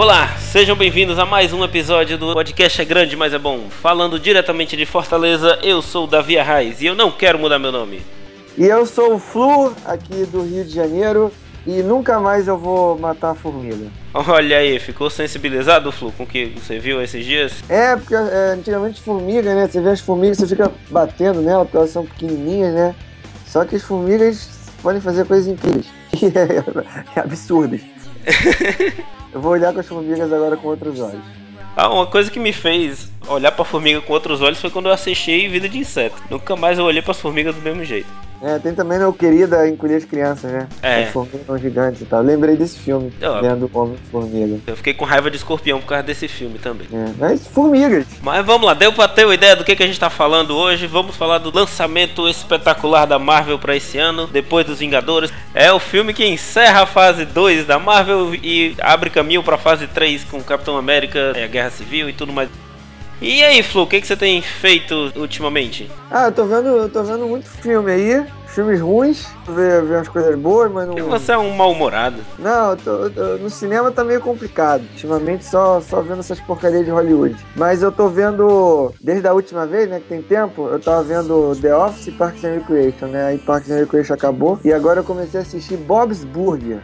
Olá, sejam bem-vindos a mais um episódio do podcast É Grande, mas é bom. Falando diretamente de Fortaleza, eu sou o Davi Arraes e eu não quero mudar meu nome. E eu sou o Flu, aqui do Rio de Janeiro, e nunca mais eu vou matar a formiga. Olha aí, ficou sensibilizado, Flu, com o que você viu esses dias? É, porque é, antigamente formiga, né? Você vê as formigas, você fica batendo nela, porque elas são pequenininhas, né? Só que as formigas podem fazer coisas incríveis. é, é absurdas. Eu vou olhar com as formigas agora com outros olhos. Ah, uma coisa que me fez olhar pra formiga com outros olhos foi quando eu assisti Vida de Inseto. Nunca mais eu olhei pras formigas do mesmo jeito. É, tem também meu querida Encolher as Crianças, né? É. As formigas são gigantes e tal. Lembrei desse filme, Eu- vendo Homem-Formiga. Eu fiquei com raiva de escorpião por causa desse filme também. É, mas formigas. Mas vamos lá, deu pra ter uma ideia do que, que a gente tá falando hoje. Vamos falar do lançamento espetacular da Marvel pra esse ano, depois dos Vingadores. É o filme que encerra a fase 2 da Marvel e abre caminho pra fase 3 com Capitão América, é, a Guerra Civil e tudo mais. E aí, Flu, o que, que você tem feito ultimamente? Ah, eu tô vendo, eu tô vendo muito filme aí. Filmes ruins, ver, ver umas coisas boas, mas não. Porque você é um mal-humorado. Não, eu tô- eu tô- no cinema tá meio complicado. Ultimamente só, só vendo essas porcarias de Hollywood. Mas eu tô vendo, desde a última vez, né, que tem tempo, eu tava vendo The Office e Parks and Recreation, né? Aí Parks and Recreation acabou. E agora eu comecei a assistir Bob's Burger.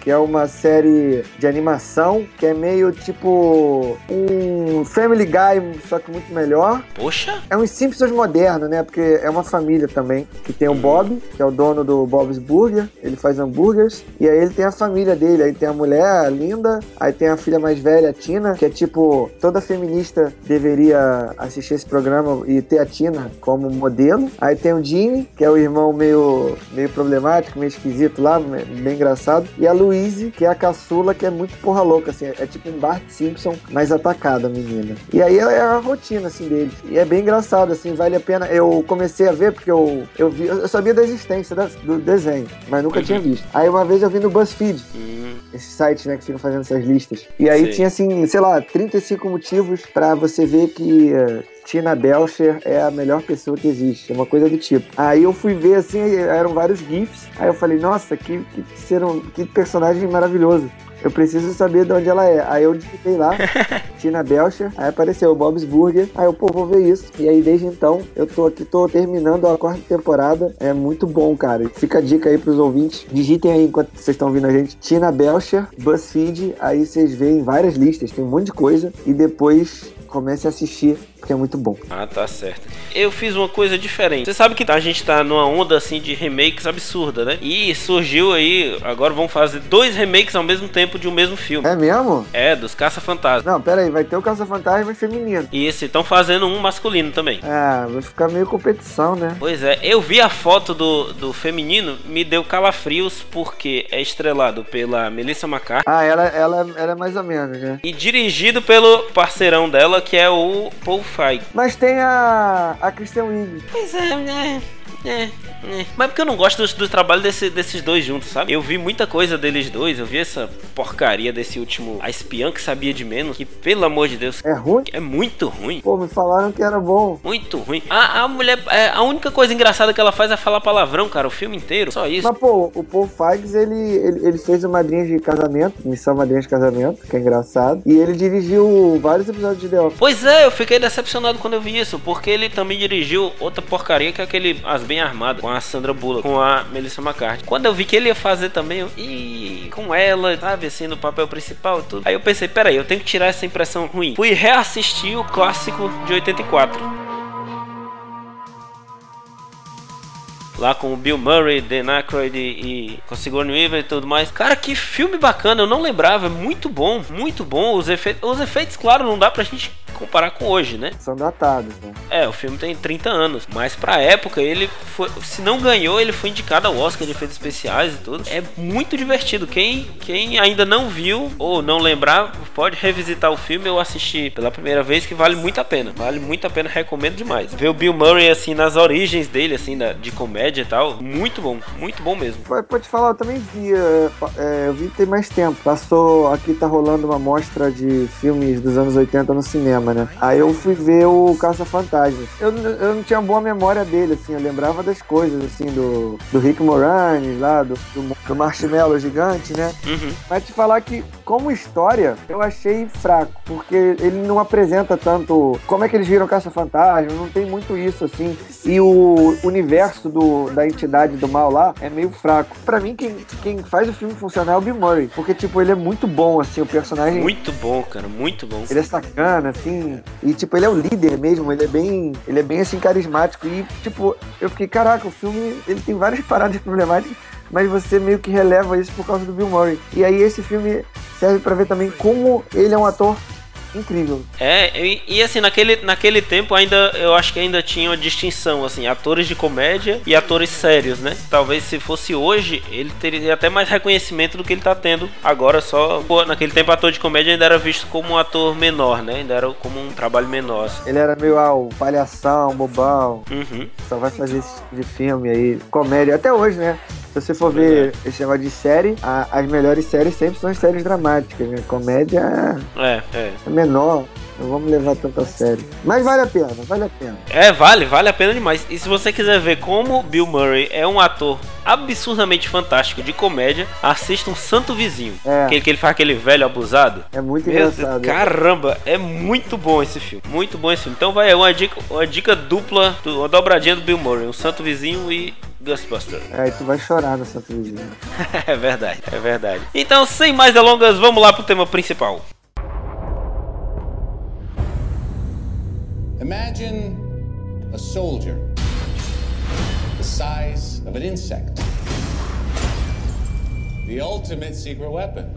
Que é uma série de animação que é meio tipo um Family Guy, só que muito melhor. Poxa, É um Simpsons moderno, né? Porque é uma família também. Que tem o Bob, que é o dono do Bob's Burger. Ele faz hambúrgueres. E aí ele tem a família dele. Aí tem a mulher, a Linda. Aí tem a filha mais velha, a Tina. Que é tipo, toda feminista deveria assistir esse programa e ter a Tina como modelo. Aí tem o Jimmy, que é o irmão meio, meio problemático, meio esquisito lá, bem engraçado. E a Louise, que é a caçula, que é muito porra louca, assim. É tipo um Bart Simpson mais atacada, a menina. E aí é a rotina, assim, deles. E é bem engraçado, assim, vale a pena. Eu comecei a ver porque eu, eu vi, eu sabia da existência da- do desenho, mas nunca tinha visto. Aí uma vez eu vi no BuzzFeed, hum, esse site, né, que fica fazendo essas listas. E aí Sim. tinha, assim, sei lá, 35 motivos pra você ver que eh, Tina Belcher é a melhor pessoa que existe, uma coisa do tipo. Aí eu fui ver, assim, eram vários GIFs. Aí eu falei, nossa, que, que, ser um- que personagem maravilhoso. Eu preciso saber de onde ela é. Aí eu digitei lá, Tina Belcher, aí apareceu Bob's Burger. Aí eu, pô, vou ver isso. E aí desde então, eu tô aqui, tô terminando a quarta temporada. É muito bom, cara. Fica a dica aí pros ouvintes. Digitem aí enquanto vocês estão ouvindo a gente. Tina Belcher, BuzzFeed. Aí vocês veem várias listas, tem um monte de coisa. E depois comece a assistir, porque é muito bom. Ah, tá certo. Eu fiz uma coisa diferente. Você sabe que a gente tá numa onda assim de remakes absurda, né? E surgiu aí, agora vão fazer dois remakes ao mesmo tempo de um mesmo filme. É mesmo? É, dos Caça-Fantasma. Não, pera aí, vai ter o Caça-Fantasma feminino. E esse estão fazendo um masculino também. Ah, vai ficar meio competição, né? Pois é, eu vi a foto do, do feminino, me deu calafrios porque é estrelado pela Melissa McCarthy Ah, ela, ela, ela é mais ou menos, né? e dirigido pelo parceirão dela, que é o Paul Feig. Mas tem a, a Christian Wiig. Pois é, né? É, é. Mas porque eu não gosto do, do trabalho desse- desses dois juntos, sabe? Eu vi muita coisa deles dois, eu vi essa porcaria desse último A Espiã que sabia de menos, que pelo amor de Deus, É ruim? é muito ruim. Pô, me falaram que era bom. Muito ruim. A, a mulher, é, a única coisa engraçada que ela faz é falar palavrão, cara, o filme inteiro. Só isso. Mas, pô, o Paul Feigs, ele, ele, ele fez o Madrinha de Casamento, Missão Madrinha de Casamento, que é engraçado. E ele dirigiu vários episódios de The Office. Pois é, eu fiquei decepcionado quando eu vi isso, porque ele também dirigiu outra porcaria que é aquele As Bem Armadas, com a Sandra Bullock, com a Melissa McCarthy. Quando eu vi que ele ia fazer também, eu, Ih, com ela, sabe, assim, no papel principal e tudo. Aí eu pensei, peraí, eu tenho que tirar essa impressão ruim. Fui reassistir o clássico de 84. Lá com o Bill Murray, Dan Aykroyd e, e com Sigourney Weaver e tudo mais. Cara, que filme bacana, eu não lembrava. É muito bom, muito bom. Os, efe... Os efeitos, claro, não dá pra gente comparar com hoje, né? São datados, né? É, o filme tem 30 anos, mas pra época ele foi, se não ganhou, ele foi indicado ao Oscar de efeitos especiais e tudo. É muito divertido. Quem, quem ainda não viu ou não lembrar, pode revisitar o filme ou assistir pela primeira vez, que vale muito a pena. Vale muito a pena, recomendo demais. Ver o Bill Murray assim nas origens dele, assim, da- de comédia e tal, muito bom, muito bom mesmo. Pode, pode falar, eu também vi. é, é, eu vi tem mais tempo. Passou. Aqui tá rolando uma mostra de filmes dos anos 80 no cinema, né? Aí eu fui ver o Caça-Fantasmas. Eu, eu não tinha boa memória dele, assim, eu lembrava das coisas, assim, do, do Rick Moranis, lá, do, do, do Marshmallow gigante, né? Uhum. Mas te falar que, como história, eu achei fraco, porque ele não apresenta tanto como é que eles viram Caça-Fantasma, não tem muito isso, assim. E o universo do, da entidade do mal lá é meio fraco. Pra mim, quem, quem faz o filme funcionar é o Bill Murray, porque, tipo, ele é muito bom, assim, o personagem. Muito bom, cara, muito bom. Ele é sacana, assim, e tipo, ele é o líder mesmo, ele é bem, ele é bem assim carismático e tipo, eu fiquei, caraca, o filme, ele tem várias paradas problemáticas, mas você meio que releva isso por causa do Bill Murray. E aí esse filme serve pra ver também como ele é um ator incrível. É, e, e, assim, naquele, naquele tempo ainda eu acho que ainda tinha uma distinção, assim, atores de comédia e atores sérios, né? Talvez se fosse hoje, ele teria até mais reconhecimento do que ele tá tendo agora só. Pô, naquele tempo ator de comédia ainda era visto como um ator menor, né? Ainda era como um trabalho menor. Assim. Ele era meio ah, o palhação, bobão. Uhum. Só vai fazer esse tipo de filme aí, comédia, até hoje, né? Se você for ver esse negócio de série, a, as melhores séries sempre são as séries dramáticas, né? Comédia É, é. é menor, não vamos levar tanto a sério. Mas vale a pena, vale a pena. É, vale, vale a pena demais. E se você quiser ver como Bill Murray é um ator absurdamente fantástico de comédia, assista um Santo Vizinho. É. Aquele que ele faz aquele velho abusado. É muito Meu engraçado. Deus, caramba, é muito bom esse filme. Muito bom esse filme. Então vai, é uma dica, uma dica dupla, do- uma dobradinha do Bill Murray, um Santo Vizinho e Ghostbuster. Aí tu vai chorar no Santo Vizinho. é verdade, é verdade. Então, sem mais delongas, vamos lá pro tema principal. Imagine a soldier the size of an insect. The ultimate secret weapon.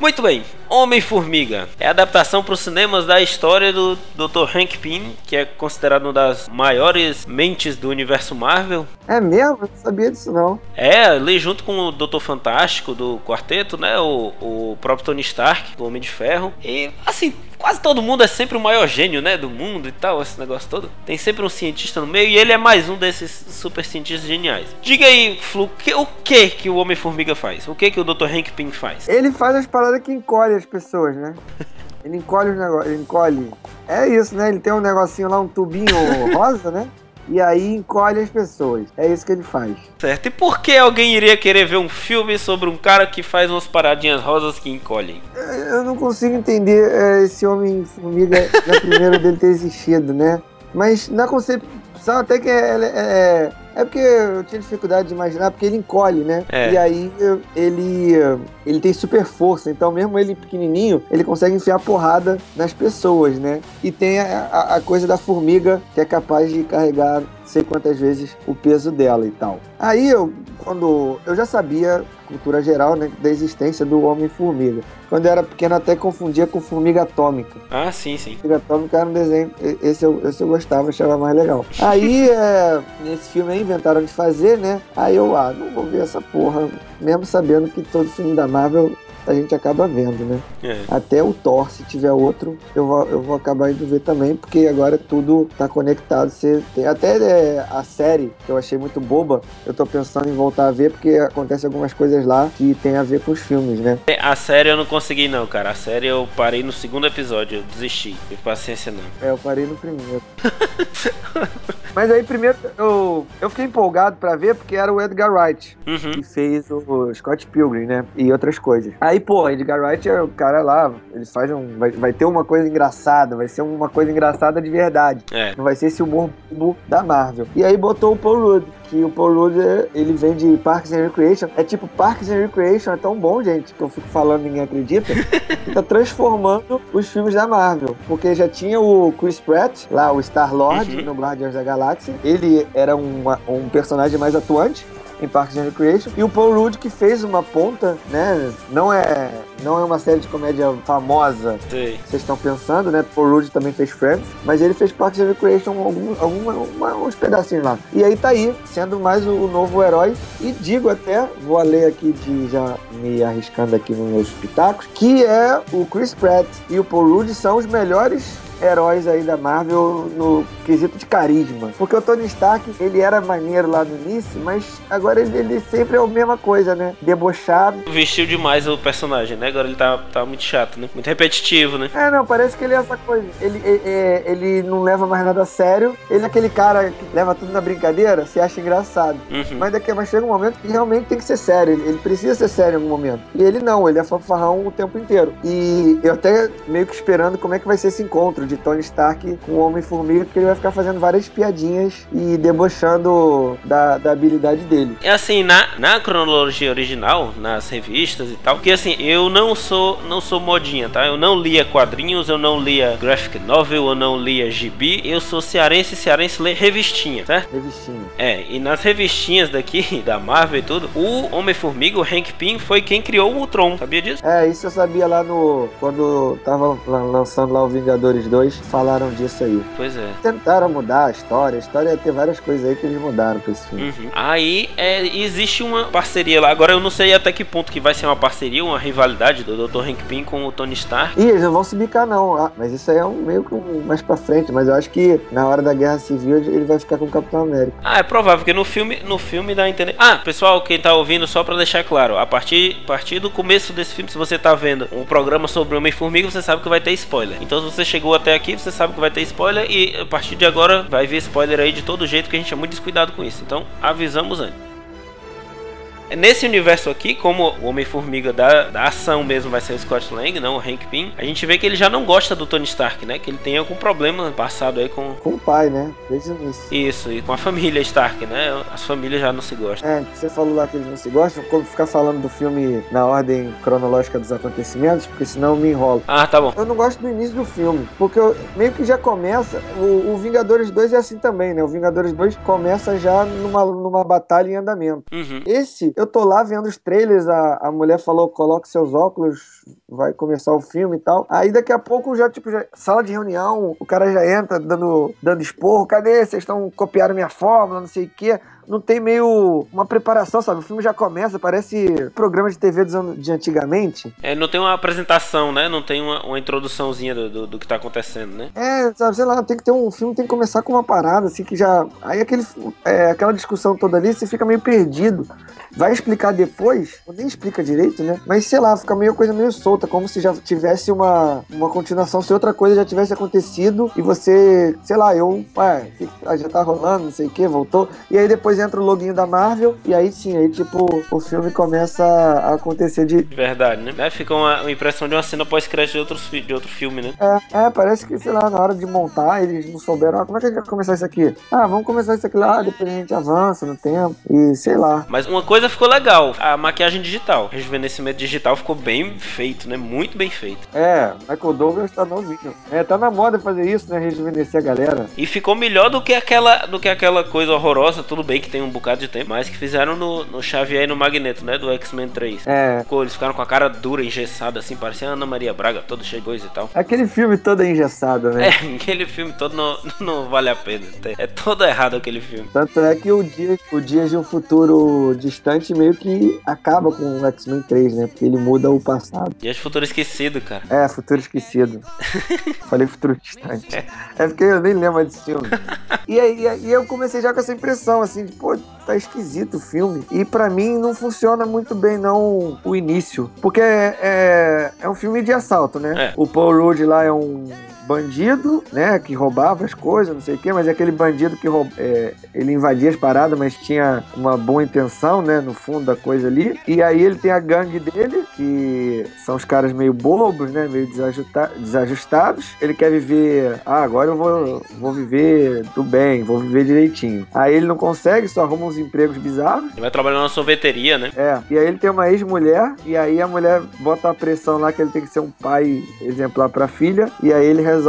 Muito bem, Homem-Formiga é a adaptação para os cinemas da história do Dr. Hank Pym, que é considerado uma das maiores mentes do universo Marvel. É mesmo? Eu não sabia disso não. É, ali junto com o Dr. Fantástico do quarteto, né? O, o próprio Tony Stark, do Homem de Ferro. E, assim, quase todo mundo é sempre o maior gênio, né? Do mundo e tal, esse negócio todo. Tem sempre um cientista no meio e ele é mais um desses super cientistas geniais. Diga aí, Flu, que- o que que o Homem-Formiga faz? O que que o Dr. Hank Pym faz? Ele faz as paradas que encolhe as pessoas, né? Ele encolhe os negócios, ele encolhe. É isso, né? Ele tem um negocinho lá, um tubinho rosa, né? E aí encolhe as pessoas. É isso que ele faz. Certo. E por que alguém iria querer ver um filme sobre um cara que faz umas paradinhas rosas que encolhem? Eu não consigo entender é, esse Homem-Formiga na primeira dele ter existido, né? Mas na concepção até que é, é, é porque eu tinha dificuldade de imaginar, porque ele encolhe, né? É. E aí ele, ele tem super força, então mesmo ele pequenininho, ele consegue enfiar porrada nas pessoas, né? E tem a, a- a coisa da formiga que é capaz de carregar sei quantas vezes o peso dela e tal. Aí eu, quando eu já sabia cultura geral, né, da existência do Homem-Formiga. Quando eu era pequeno até confundia com Formiga Atômica. Ah, sim, sim. Formiga Atômica era um desenho, esse eu, esse eu gostava, achava mais legal. Aí, é, nesse filme aí, inventaram de fazer, né? Aí eu, ah, não vou ver essa porra, mesmo sabendo que todo filme da Marvel a gente acaba vendo, né? É. Até o Thor, se tiver outro, eu vou, eu vou acabar indo ver também, porque agora tudo tá conectado. Você tem, até é, a série, que eu achei muito boba, eu tô pensando em voltar a ver, porque acontece algumas coisas lá que tem a ver com os filmes, né? A série eu não consegui não, cara. A série eu parei no segundo episódio, eu desisti. Tive paciência não. É, eu parei no primeiro. Mas aí primeiro eu, eu fiquei empolgado pra ver porque era o Edgar Wright Uhum. que fez o Scott Pilgrim, né? E outras coisas. Aí, pô, Edgar Wright é o cara lá, ele faz um. Vai, vai ter uma coisa engraçada, vai ser uma coisa engraçada de verdade. É. Não vai ser esse humor da Marvel. E aí botou o Paul Rudd, que o Paul Rudd, ele vem de Parks and Recreation. É tipo, Parks and Recreation é tão bom, gente, que eu fico falando e ninguém acredita, que tá transformando os filmes da Marvel. Porque já tinha o Chris Pratt, lá, o Star-Lord, Uhum. no Guardiões da Galáxia. Ele era uma- um personagem mais atuante em Parks and Recreation. E o Paul Rudd que fez uma ponta, né? Não é, não é uma série de comédia famosa, vocês estão pensando, né? Paul Rudd também fez Friends, mas ele fez Parks and Recreation algum, alguma, uma- uns pedacinhos lá. E aí tá aí, sendo mais o, o novo herói. E digo até, vou ler aqui de já me arriscando aqui nos meus pitacos, que é o Chris Pratt e o Paul Rudd são os melhores heróis aí da Marvel no quesito de carisma. Porque o Tony Stark, ele era maneiro lá no início, mas agora ele, ele sempre é a mesma coisa, né? Debochado. Vestiu demais o personagem, né? Agora ele tá, tá muito chato, né? Muito repetitivo, né? É, não, parece que ele é essa coisa. Ele, é, é, ele não leva mais nada a sério. Ele é aquele cara que leva tudo na brincadeira, se acha engraçado. Uhum. Mas daqui mas chega um momento que realmente tem que ser sério. Ele, ele precisa ser sério em algum momento. E ele não, ele é fanfarrão o tempo inteiro. E eu até meio que esperando como é que vai ser esse encontro de Tony Stark com o Homem-Formiga, porque ele vai ficar fazendo várias piadinhas e debochando da, da habilidade dele. É assim, na, na cronologia original, nas revistas e tal, que assim, eu não sou não sou modinha, tá? Eu não lia quadrinhos, eu não lia graphic novel, eu não lia gibi, eu sou cearense, cearense lê revistinha, certo? Revistinha. É, e nas revistinhas daqui, da Marvel e tudo, o Homem-Formiga, o Hank Pym, foi quem criou o Ultron, sabia disso? É, isso eu sabia lá no. Quando tava lançando lá o Vingadores 2, falaram disso aí. Pois é. Tentaram mudar a história, a história tem várias coisas aí que eles mudaram pra esse filme. Uhum. Aí é, existe uma parceria lá. Agora eu não sei até que ponto que vai ser uma parceria, uma rivalidade do Dr. Hank Pym com o Tony Stark. Ih, eles não vão se bicar, não. Ah, mas isso aí é um meio que um, mais pra frente. Mas eu acho que na hora da Guerra Civil ele vai ficar com o Capitão América. Ah, é provável, porque no filme, no filme dá a entender. Ah, pessoal, quem tá ouvindo, só pra deixar claro, a partir, a partir do começo desse filme, se você tá vendo um programa sobre Homem-Formiga, você sabe que vai ter spoiler. Então, se você chegou até aqui, você sabe que vai ter spoiler. E a partir de agora vai vir spoiler aí de todo jeito, que a gente é muito descuidado com isso. Então, avisamos antes. Nesse universo aqui, como o Homem-Formiga da, da ação mesmo vai ser o Scott Lang, não o Hank Pym, a gente vê que ele já não gosta do Tony Stark, né? Que ele tem algum problema passado aí com. Com o pai, né? Desde o início. Isso, e com a família Stark, né? As famílias já não se gostam. É, você falou lá que eles não se gostam, como ficar falando do filme na ordem cronológica dos acontecimentos, porque senão eu me enrolo. Ah, tá bom. Eu não gosto do início do filme, porque eu, meio que já começa. O, o Vingadores 2 é assim também, né? O Vingadores 2 começa já numa, numa batalha em andamento. Uhum. Esse, eu tô lá vendo os trailers, a, a mulher falou: coloque seus óculos, vai começar o filme e tal. Aí daqui a pouco já, tipo, já, sala de reunião, o cara já entra dando, dando esporro: cadê? Vocês estão copiando minha fórmula, não sei o quê não tem meio uma preparação, sabe? O filme já começa, parece programa de TV dos anos, de antigamente. É, não tem uma apresentação, né? Não tem uma, uma introduçãozinha do, do, do, que tá acontecendo, né? É, sabe, sei lá, tem que ter um filme, tem que começar com uma parada, assim, que já. Aí aquele, é, aquela discussão toda ali, você fica meio perdido. Vai explicar depois, ou nem explica direito, né? Mas sei lá, fica meio coisa meio solta, como se já tivesse uma, uma continuação, se outra coisa já tivesse acontecido e você, sei lá, eu, ué, já tá rolando, não sei o que, voltou. E aí depois entra o loginho da Marvel e aí sim, aí tipo, o filme começa a acontecer de. Verdade, né? Fica uma, uma impressão de uma cena pós-crédito de, outros, de outro filme, né? É, é, parece que, sei lá, na hora de montar, eles não souberam, ah, como é que a gente vai começar isso aqui? Ah, vamos começar isso aqui lá, depois a gente avança no tempo e sei lá. Mas uma coisa ficou legal, a maquiagem digital. O rejuvenescimento digital ficou bem feito, né? Muito bem feito. É, Michael Douglas tá novinho. É, tá na moda fazer isso, né? Rejuvenescer a galera. E ficou melhor do que aquela, do que aquela coisa horrorosa, tudo bem que tem um bocado de tempo, mas que fizeram no, no Xavier e no Magneto, né? Do X-Men 3. É. Ficou, eles ficaram com a cara dura, engessada, assim, parecia a Ana Maria Braga, todo cheio de coisa e tal. Aquele filme todo é engessado, né? É, aquele filme todo não, não vale a pena. É todo errado aquele filme. Tanto é que o dia, o dia de um futuro distante meio que acaba com o X-Men 3, né? Porque ele muda o passado. Dias de futuro esquecido, cara. É, futuro esquecido. Falei futuro distante. É porque eu nem lembro desse filme. E aí, e eu comecei já com essa impressão, assim, pô, tá esquisito o filme. E para mim não funciona muito bem, não, o início. Porque é, é, é um filme de assalto, né? É. O Paul Rudd lá é um bandido, né, que roubava as coisas, não sei o quê, mas é aquele bandido que roub... é, ele invadia as paradas, mas tinha uma boa intenção, né, no fundo da coisa ali. E aí ele tem a gangue dele, que são os caras meio bobos, né, meio desajusta... desajustados. Ele quer viver, ah, agora eu vou, vou viver do bem, vou viver direitinho. Aí ele não consegue, só arruma uns empregos bizarros. Ele vai trabalhar na sorveteria, né? É, e aí ele tem uma ex-mulher, e aí a mulher bota a pressão lá que ele tem que ser um pai exemplar pra filha, e aí ele resolve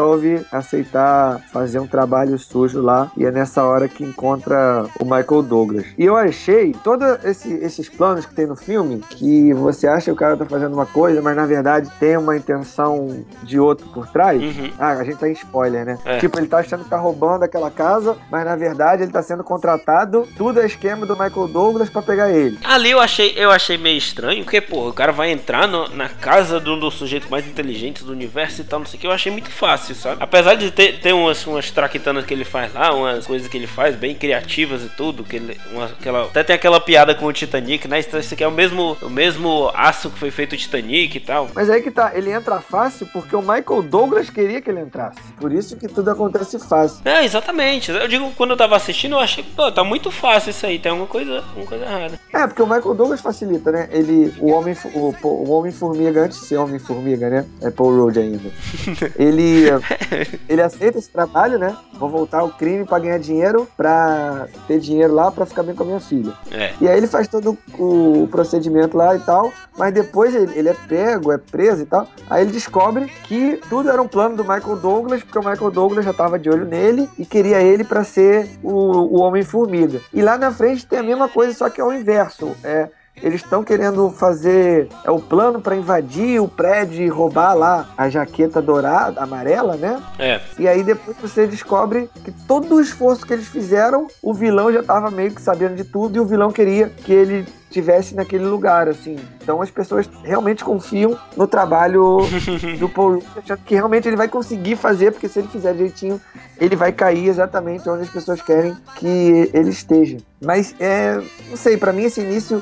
aceitar fazer um trabalho sujo lá, e é nessa hora que encontra o Michael Douglas. E eu achei todos esse, esses planos que tem no filme, que você acha que o cara tá fazendo uma coisa, mas na verdade tem uma intenção de outro por trás. Uhum. Ah, a gente tá em spoiler, né? É. Tipo, ele tá achando que tá roubando aquela casa, mas na verdade ele tá sendo contratado, tudo é esquema do Michael Douglas pra pegar ele. Ali eu achei, eu achei meio estranho, porque, pô, o cara vai entrar no- na casa do, do sujeito mais inteligente do universo e tal, não sei o que. Eu achei muito fácil. Fácil, sabe? Apesar de ter, ter umas, umas traquitanas que ele faz lá, umas coisas que ele faz bem criativas e tudo, que ele, uma, aquela, até tem aquela piada com o Titanic, né? Esse aqui é o mesmo, o mesmo aço que foi feito o Titanic e tal. Mas aí que tá, ele entra fácil porque o Michael Douglas queria que ele entrasse. Por isso que tudo acontece fácil. É, exatamente. Eu digo, quando eu tava assistindo, eu achei, pô, tá muito fácil isso aí, tem alguma coisa, alguma coisa errada. É, porque o Michael Douglas facilita, né? Ele, o homem, o, o Homem-Formiga, antes de ser Homem-Formiga, né? É Paul Rudd ainda. ele, ele aceita esse trabalho, né? Vou voltar ao crime pra ganhar dinheiro, pra ter dinheiro lá pra ficar bem com a minha filha. É. E aí ele faz todo o procedimento lá e tal, mas depois ele, é pego, é preso e tal. Aí ele descobre que tudo era um plano do Michael Douglas, porque o Michael Douglas já tava de olho nele e queria ele pra ser o, o Homem-Formiga. E lá na frente tem a mesma coisa, só que é o inverso. É, eles estão querendo fazer é o plano para invadir o prédio e roubar lá a jaqueta dourada, amarela, né? É. E aí depois você descobre que todo o esforço que eles fizeram, o vilão já estava meio que sabendo de tudo e o vilão queria que ele tivesse naquele lugar, assim. Então as pessoas realmente confiam no trabalho do Paul Rudd, achando que realmente ele vai conseguir fazer, porque se ele fizer direitinho, ele vai cair exatamente onde as pessoas querem que ele esteja. Mas é, não sei, para mim esse início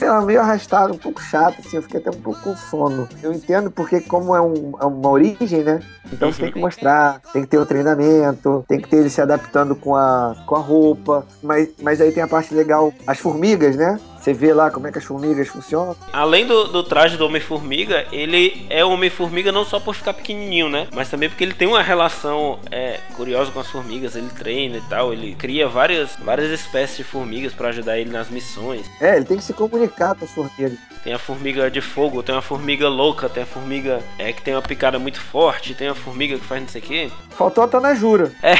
sei lá, meio arrastado, um pouco chato, assim, eu fiquei até um pouco com sono. Eu entendo porque, como é, um, é uma origem, né? Então você tem que mostrar, tem que ter o treinamento, tem que ter ele se adaptando com a, com a roupa. Mas, mas aí tem a parte legal, as formigas, né? Você vê lá como é que as formigas funcionam. Além do, do traje do Homem-Formiga, ele é Homem-Formiga não só por ficar pequenininho, né? Mas também porque ele tem uma relação é, curiosa com as formigas. Ele treina e tal. Ele cria várias, várias espécies de formigas para ajudar ele nas missões. É, ele tem que se comunicar com as formigas. Tem a formiga de fogo, tem a formiga louca, tem a formiga é, que tem uma picada muito forte, tem a formiga que faz não sei o quê. Faltou a Tanajura. É.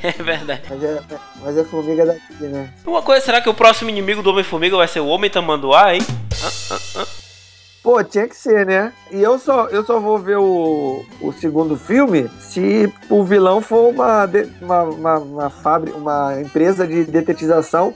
é verdade. Mas é, mas é formiga daqui, né? Uma coisa, será que o próximo inimigo do Homem-Formiga vai ser o Homem Tamanduá, hein? Ah, ah, ah. Pô, tinha que ser, né? E eu só, eu só vou ver o, o segundo filme se o vilão for uma, de- uma, uma, uma fábrica, uma empresa de detetização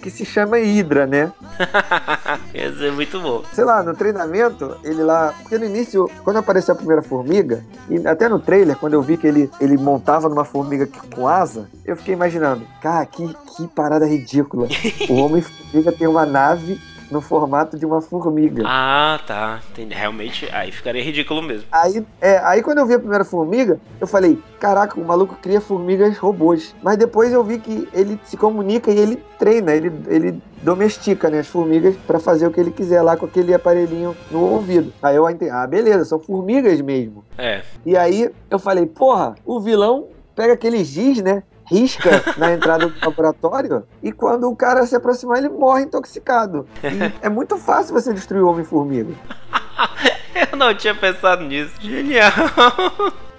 que se chama Hydra, né? Ia ser muito bom. sei lá, no treinamento, ele lá. Porque no início, quando apareceu a primeira formiga, e até no trailer, quando eu vi que ele, ele montava numa formiga com asa, eu fiquei imaginando, cara, que, que parada ridícula. O Homem-Formiga tem uma nave no formato de uma formiga. Ah, tá. Entendi. Realmente, aí ficaria ridículo mesmo. Aí, é, aí quando eu vi a primeira formiga, eu falei, caraca, o maluco cria formigas robôs. Mas depois eu vi que ele se comunica e ele treina, ele, ele domestica né, as formigas pra fazer o que ele quiser lá com aquele aparelhinho no ouvido. Aí eu entendi, ah, beleza, são formigas mesmo. É. E aí eu falei, porra, o vilão pega aquele giz, né? Risca na entrada do laboratório e quando o cara se aproximar, ele morre intoxicado. E é muito fácil você destruir o Homem-Formiga. Eu não tinha pensado nisso. Genial.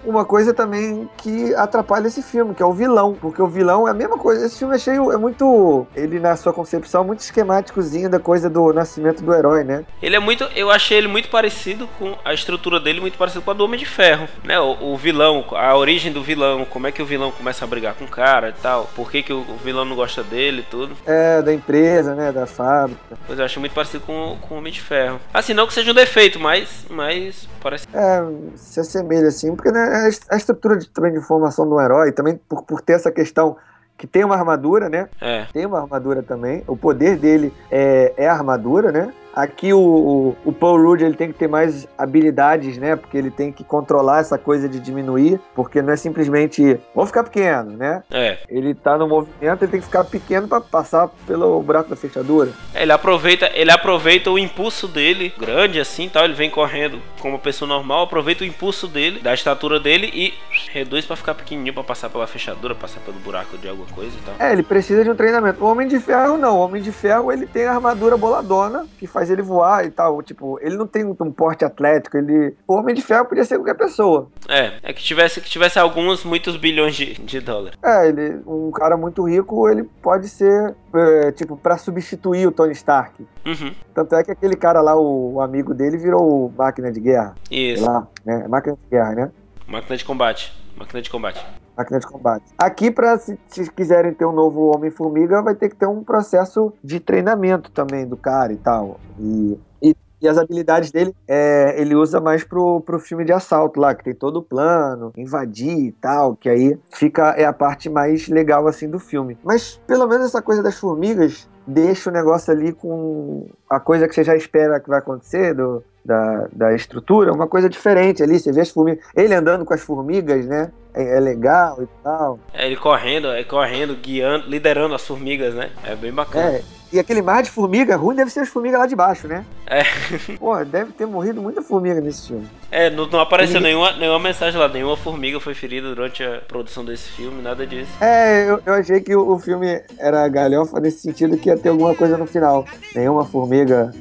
Uma coisa também que atrapalha esse filme, que é o vilão. Porque o vilão é a mesma coisa. Esse filme é cheio, é muito. Ele, na sua concepção, muito esquemáticozinho da coisa do nascimento do herói, né? Ele é muito. Eu achei ele muito parecido com. A estrutura dele muito parecido com a do Homem de Ferro. Né? O, o vilão, a origem do vilão, como é que o vilão começa a brigar com o cara e tal. Por que, que o, o vilão não gosta dele e tudo. É, da empresa, né? Da fábrica. Pois eu acho muito parecido com, com o Homem de Ferro. Assim, não que seja um defeito, mas. Mas parece. É, se assemelha assim, porque né, a est- a estrutura de, também de formação do herói, também por, por ter essa questão que tem uma armadura, né? É. Tem uma armadura também. O poder dele é, é a armadura, né? Aqui o, o, o Paul Rudd ele tem que ter mais habilidades, né? Porque ele tem que controlar essa coisa de diminuir, porque não é simplesmente vou ficar pequeno, né? É. Ele tá no movimento, ele tem que ficar pequeno para passar pelo buraco da fechadura. Ele aproveita, ele aproveita o impulso dele, grande assim, tal, ele vem correndo como uma pessoa normal, aproveita o impulso dele, da estatura dele e reduz pra ficar pequenininho pra passar pela fechadura, passar pelo buraco de alguma coisa e tal. É, ele precisa de um treinamento. O Homem de Ferro não. O Homem de Ferro ele tem a armadura boladona que faz ele voar e tal. Tipo, ele não tem um porte atlético. Ele, o Homem de Ferro podia ser qualquer pessoa. É, é que tivesse que tivesse alguns muitos bilhões de, de dólares. É, ele, um cara muito rico, ele pode ser é, tipo pra substituir o Tony Stark. Uhum. Tanto é que aquele cara lá, o, o amigo dele, virou o máquina de guerra. Isso. lá, né? É Máquina de guerra, né? Máquina de combate. Máquina de combate. Máquina de combate. Aqui, pra se, se quiserem ter um novo Homem-Formiga, vai ter que ter um processo de treinamento também do cara e tal. E, e E as habilidades dele, é, ele usa mais pro, pro filme de assalto lá, que tem todo o plano, invadir e tal, que aí fica é a parte mais legal assim do filme. Mas pelo menos essa coisa das formigas deixa o negócio ali com a coisa que você já espera que vai acontecer do, da, da estrutura, uma coisa diferente ali. Você vê as formigas, ele andando com as formigas, né? É, é legal e tal. É, ele correndo, é correndo, guiando, liderando as formigas, né? É bem bacana. É, e aquele mar de formiga ruim deve ser as formigas lá de baixo, né? É. Pô, deve ter morrido muita formiga nesse filme. É, não, não apareceu Ninguém- nenhuma, nenhuma mensagem lá, nenhuma formiga foi ferida durante a produção desse filme, nada disso. É, eu, eu achei que o, o filme era galhofa nesse sentido que ia ter alguma coisa no final. Nenhuma formiga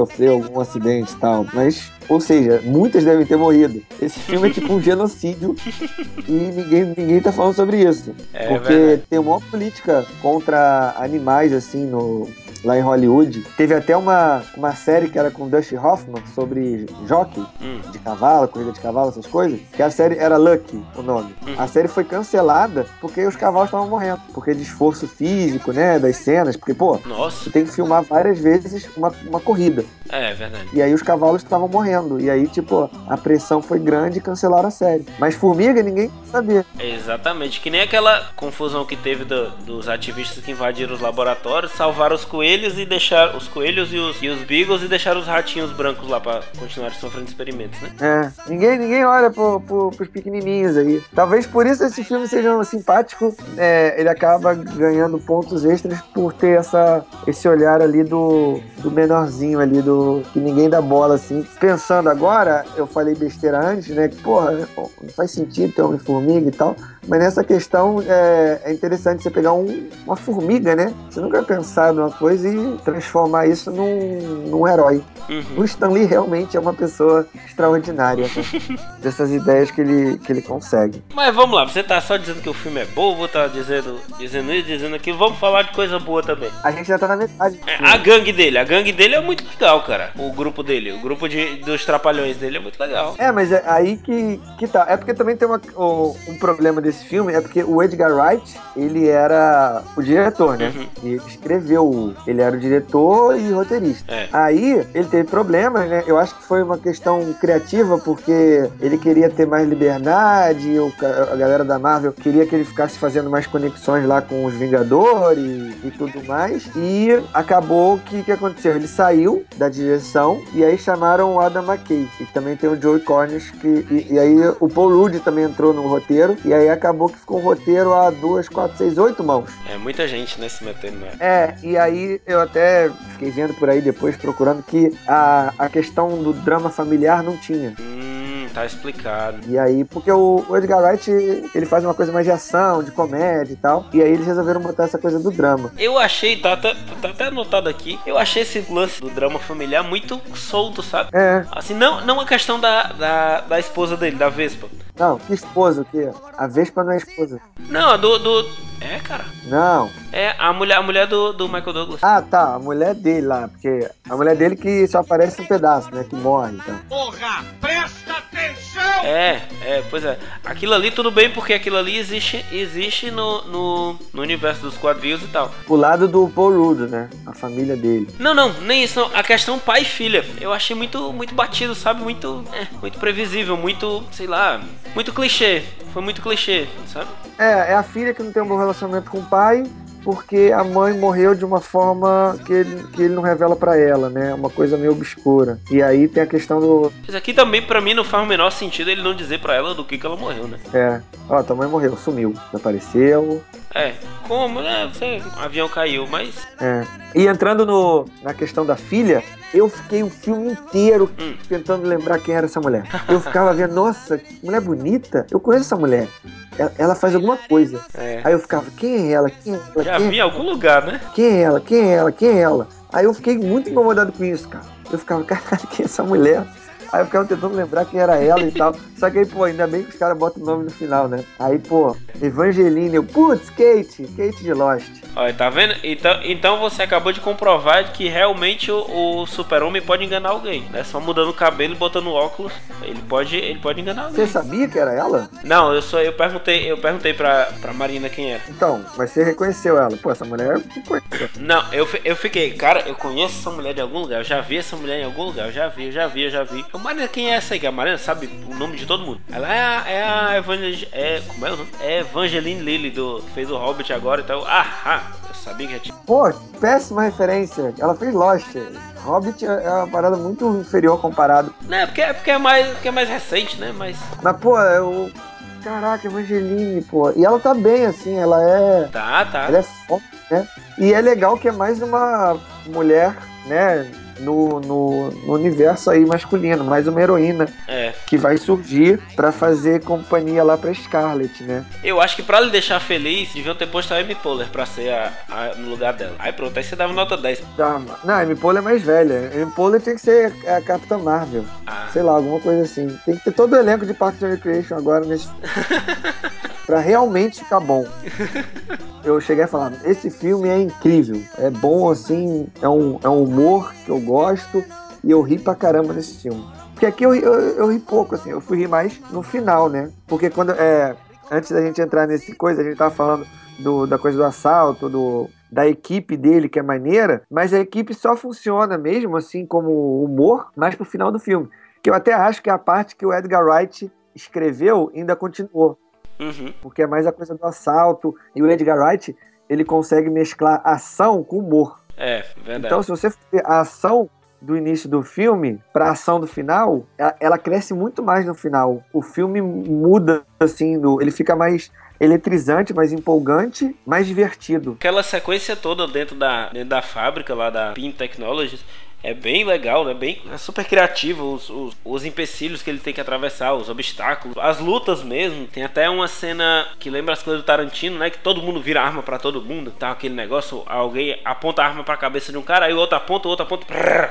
sofreu algum acidente e tal. Mas, ou seja, muitas devem ter morrido. Esse filme é tipo um genocídio e ninguém, ninguém tá falando sobre isso. É porque tem uma política contra animais, assim, no, lá em Hollywood. Teve até uma, uma série que era com Dusty Hoffman sobre jockey Hum. de cavalo, corrida de cavalo, essas coisas, que a série era Lucky, o nome. Uhum. A série foi cancelada porque os cavalos estavam morrendo. Porque de esforço físico, né, das cenas, porque, pô, Nossa, tu tem que filmar várias vezes uma, uma corrida. é verdade. E aí os cavalos estavam morrendo. E aí, tipo, a pressão foi grande e cancelaram a série. Mas formiga ninguém sabia. Exatamente, que nem aquela confusão que teve do- dos ativistas que invadiram os laboratórios, salvaram os coelhos e deixaram os coelhos e os, e os beagles e deixaram os ratinhos brancos lá pra continuar sofrendo experimentos, né? É, ninguém, ninguém olha pro, pro, pros pequenininhos aí. Talvez por isso esse filme seja simpático. É, ele acaba ganhando pontos extras por ter essa, esse olhar ali do, do menorzinho ali, do que ninguém dá bola assim. Pensando agora, eu falei besteira antes, né? Que, porra, não faz sentido ter Homem-Formiga e tal. Mas nessa questão é, é interessante você pegar um- uma formiga, né? Você nunca pensar numa coisa e transformar isso num, num herói. Uhum. O Stan Lee realmente é uma pessoa extraordinária, né? dessas ideias que ele, que ele consegue. Mas vamos lá, você tá só dizendo que o filme é bom, vou tá dizendo, dizendo isso, dizendo aquilo, vamos falar de coisa boa também. A gente já tá na metade. É, a gangue dele, a gangue dele é muito legal, cara. O grupo dele, o grupo de, dos trapalhões dele é muito legal. É, mas é aí que, que tá. É porque também tem uma- o- um problema desse filme, é porque o Edgar Wright, ele era o diretor, né? Uhum. E ele escreveu, o- ele era o diretor e roteirista. É. Aí ele teve problemas, né? Eu acho que foi uma questão criativa, porque ele queria ter mais liberdade, o a galera da Marvel queria que ele ficasse fazendo mais conexões lá com os Vingadores e tudo mais. E acabou que o que aconteceu? Ele saiu da direção e aí chamaram o Adam McKay, e também tem o Joey Cornish, que, e, e aí o Paul Rudd também entrou no roteiro, e aí acabou que ficou um roteiro a duas, quatro, seis, oito mãos. É muita gente, né, se metendo na. É, e aí eu até fiquei vendo por aí depois, procurando, que a, a questão do drama familiar não tinha. Hum, tá explicado. E aí, porque o, o Edgar Wright, ele faz uma coisa mais de ação, de comédia e tal, e aí eles resolveram botar essa coisa do drama. Eu achei, tá, até- tá até anotado aqui, eu achei esse lance do drama familiar muito solto, sabe? É, Assim, não, não a questão da, da, da esposa dele, da Vespa. não, que esposa, o quê? A Vespa não é esposa. Não, a do, do. É, cara. Não. É a mulher, a mulher do, do Michael Douglas. Ah, tá, a mulher dele lá, porque a mulher dele que só aparece um pedaço, né, que morre, então. Porra, presta atenção! É, é, pois é. Aquilo ali tudo bem porque aquilo ali existe, existe no, no, no universo dos quadrinhos e tal. O lado do Paul Rudd, né, a família dele. Não, não, nem isso. Não. A questão pai e filha. Eu achei muito, muito batido, sabe? Muito, é, muito previsível, muito, sei lá, muito clichê. Foi muito clichê, sabe? É, é a filha que não tem um bom relacionamento com o pai, porque a mãe morreu de uma forma que ele, que ele não revela pra ela, né? Uma coisa meio obscura. E aí tem a questão do. Isso aqui também pra mim não faz o menor sentido ele não dizer pra ela do que, que ela morreu, né? É, ó, tua mãe morreu, sumiu, desapareceu. É, como, né? Você, o avião caiu, mas. É. E entrando no, na questão da filha, eu fiquei o filme inteiro Hum. tentando lembrar quem era essa mulher. Eu ficava vendo, nossa, que mulher bonita. Eu conheço essa mulher. Ela, ela faz alguma coisa. É. Aí eu ficava, quem é ela? Quem é ela? Já Quem é vi em algum lugar, né? Quem é ela? Quem é ela? Quem é ela? Aí eu fiquei muito incomodado com isso, cara. Eu ficava, caralho, quem é essa mulher? Aí eu ficava tentando lembrar quem era ela e tal. Só que aí, pô, ainda bem que os caras botam o nome no final, né? Aí, pô, Evangeline, eu, putz, Kate, Kate de Lost. Olha, tá vendo? Então, então você acabou de comprovar que realmente o, o super-homem pode enganar alguém, né? Só mudando o cabelo e botando óculos, ele pode, ele pode enganar alguém. Você sabia que era ela? Não, eu só eu perguntei, eu perguntei pra, pra Marina quem era. Então, mas você reconheceu ela. Pô, essa mulher é. Não, eu, eu fiquei, cara, eu conheço essa mulher de algum lugar, eu já vi essa mulher em algum lugar, eu já vi, eu já vi, eu já vi. Eu, Marina, quem é essa aí? A Marina sabe o nome de todo mundo. Ela é a, é a Evangel... é, como é o nome? É Evangeline Lilly, do, fez o Hobbit agora e tal. Ah, ah, eu sabia que já tinha. Pô, péssima referência. Ela fez Lost. Hobbit é é uma parada muito inferior comparado. Não, é porque, é porque é mais, porque é mais recente, né? Mas Mas, pô, eu. Caraca, Evangeline, pô. E ela tá bem, assim, ela é. tá, tá. Ela é forte, né? E é legal que é mais uma mulher, né? No, no, no universo aí masculino, mais uma heroína É. que vai surgir pra fazer companhia lá pra Scarlet, né? Eu acho que pra lhe deixar feliz, deviam ter posto a Amy Poehler pra ser a, a- no lugar dela. Aí pronto, aí você dava nota 10. Tá, não, a Amy Poehler é mais velha. A Amy Poehler tinha que ser a Capitã Marvel. Ah, Sei lá, alguma coisa assim. Tem que ter todo o elenco de Parks and Recreation agora nesse. pra realmente ficar bom. Eu cheguei a falar, esse filme é incrível. É bom, assim, é um, é um humor que eu gosto e eu ri pra caramba nesse filme. Porque aqui eu, ri- eu, eu ri pouco, assim, eu fui rir mais no final, né? Porque quando. É, antes da gente entrar nesse coisa, a gente tava falando do, da coisa do assalto, do, da equipe dele, que é maneira, mas a equipe só funciona mesmo, assim, como humor, mais pro final do filme. Que eu até acho que a parte que o Edgar Wright escreveu ainda continuou uhum. porque é mais a coisa do assalto. E o Edgar Wright, ele consegue mesclar ação com humor. É, verdade. Então, se você a ação do início do filme para a ação do final, ela, ela cresce muito mais no final. O filme muda, assim, do- ele fica mais eletrizante, mais empolgante, mais divertido. Aquela sequência toda dentro da, dentro da fábrica lá da Pin Technologies é bem legal, né? Bem, é super criativo os, os, os empecilhos que ele tem que atravessar, os obstáculos, as lutas mesmo. Tem até uma cena que lembra as coisas do Tarantino, né? Que todo mundo vira arma pra todo mundo. Tá aquele negócio, alguém aponta a arma pra cabeça de um cara, aí o outro aponta, o outro aponta. prrr.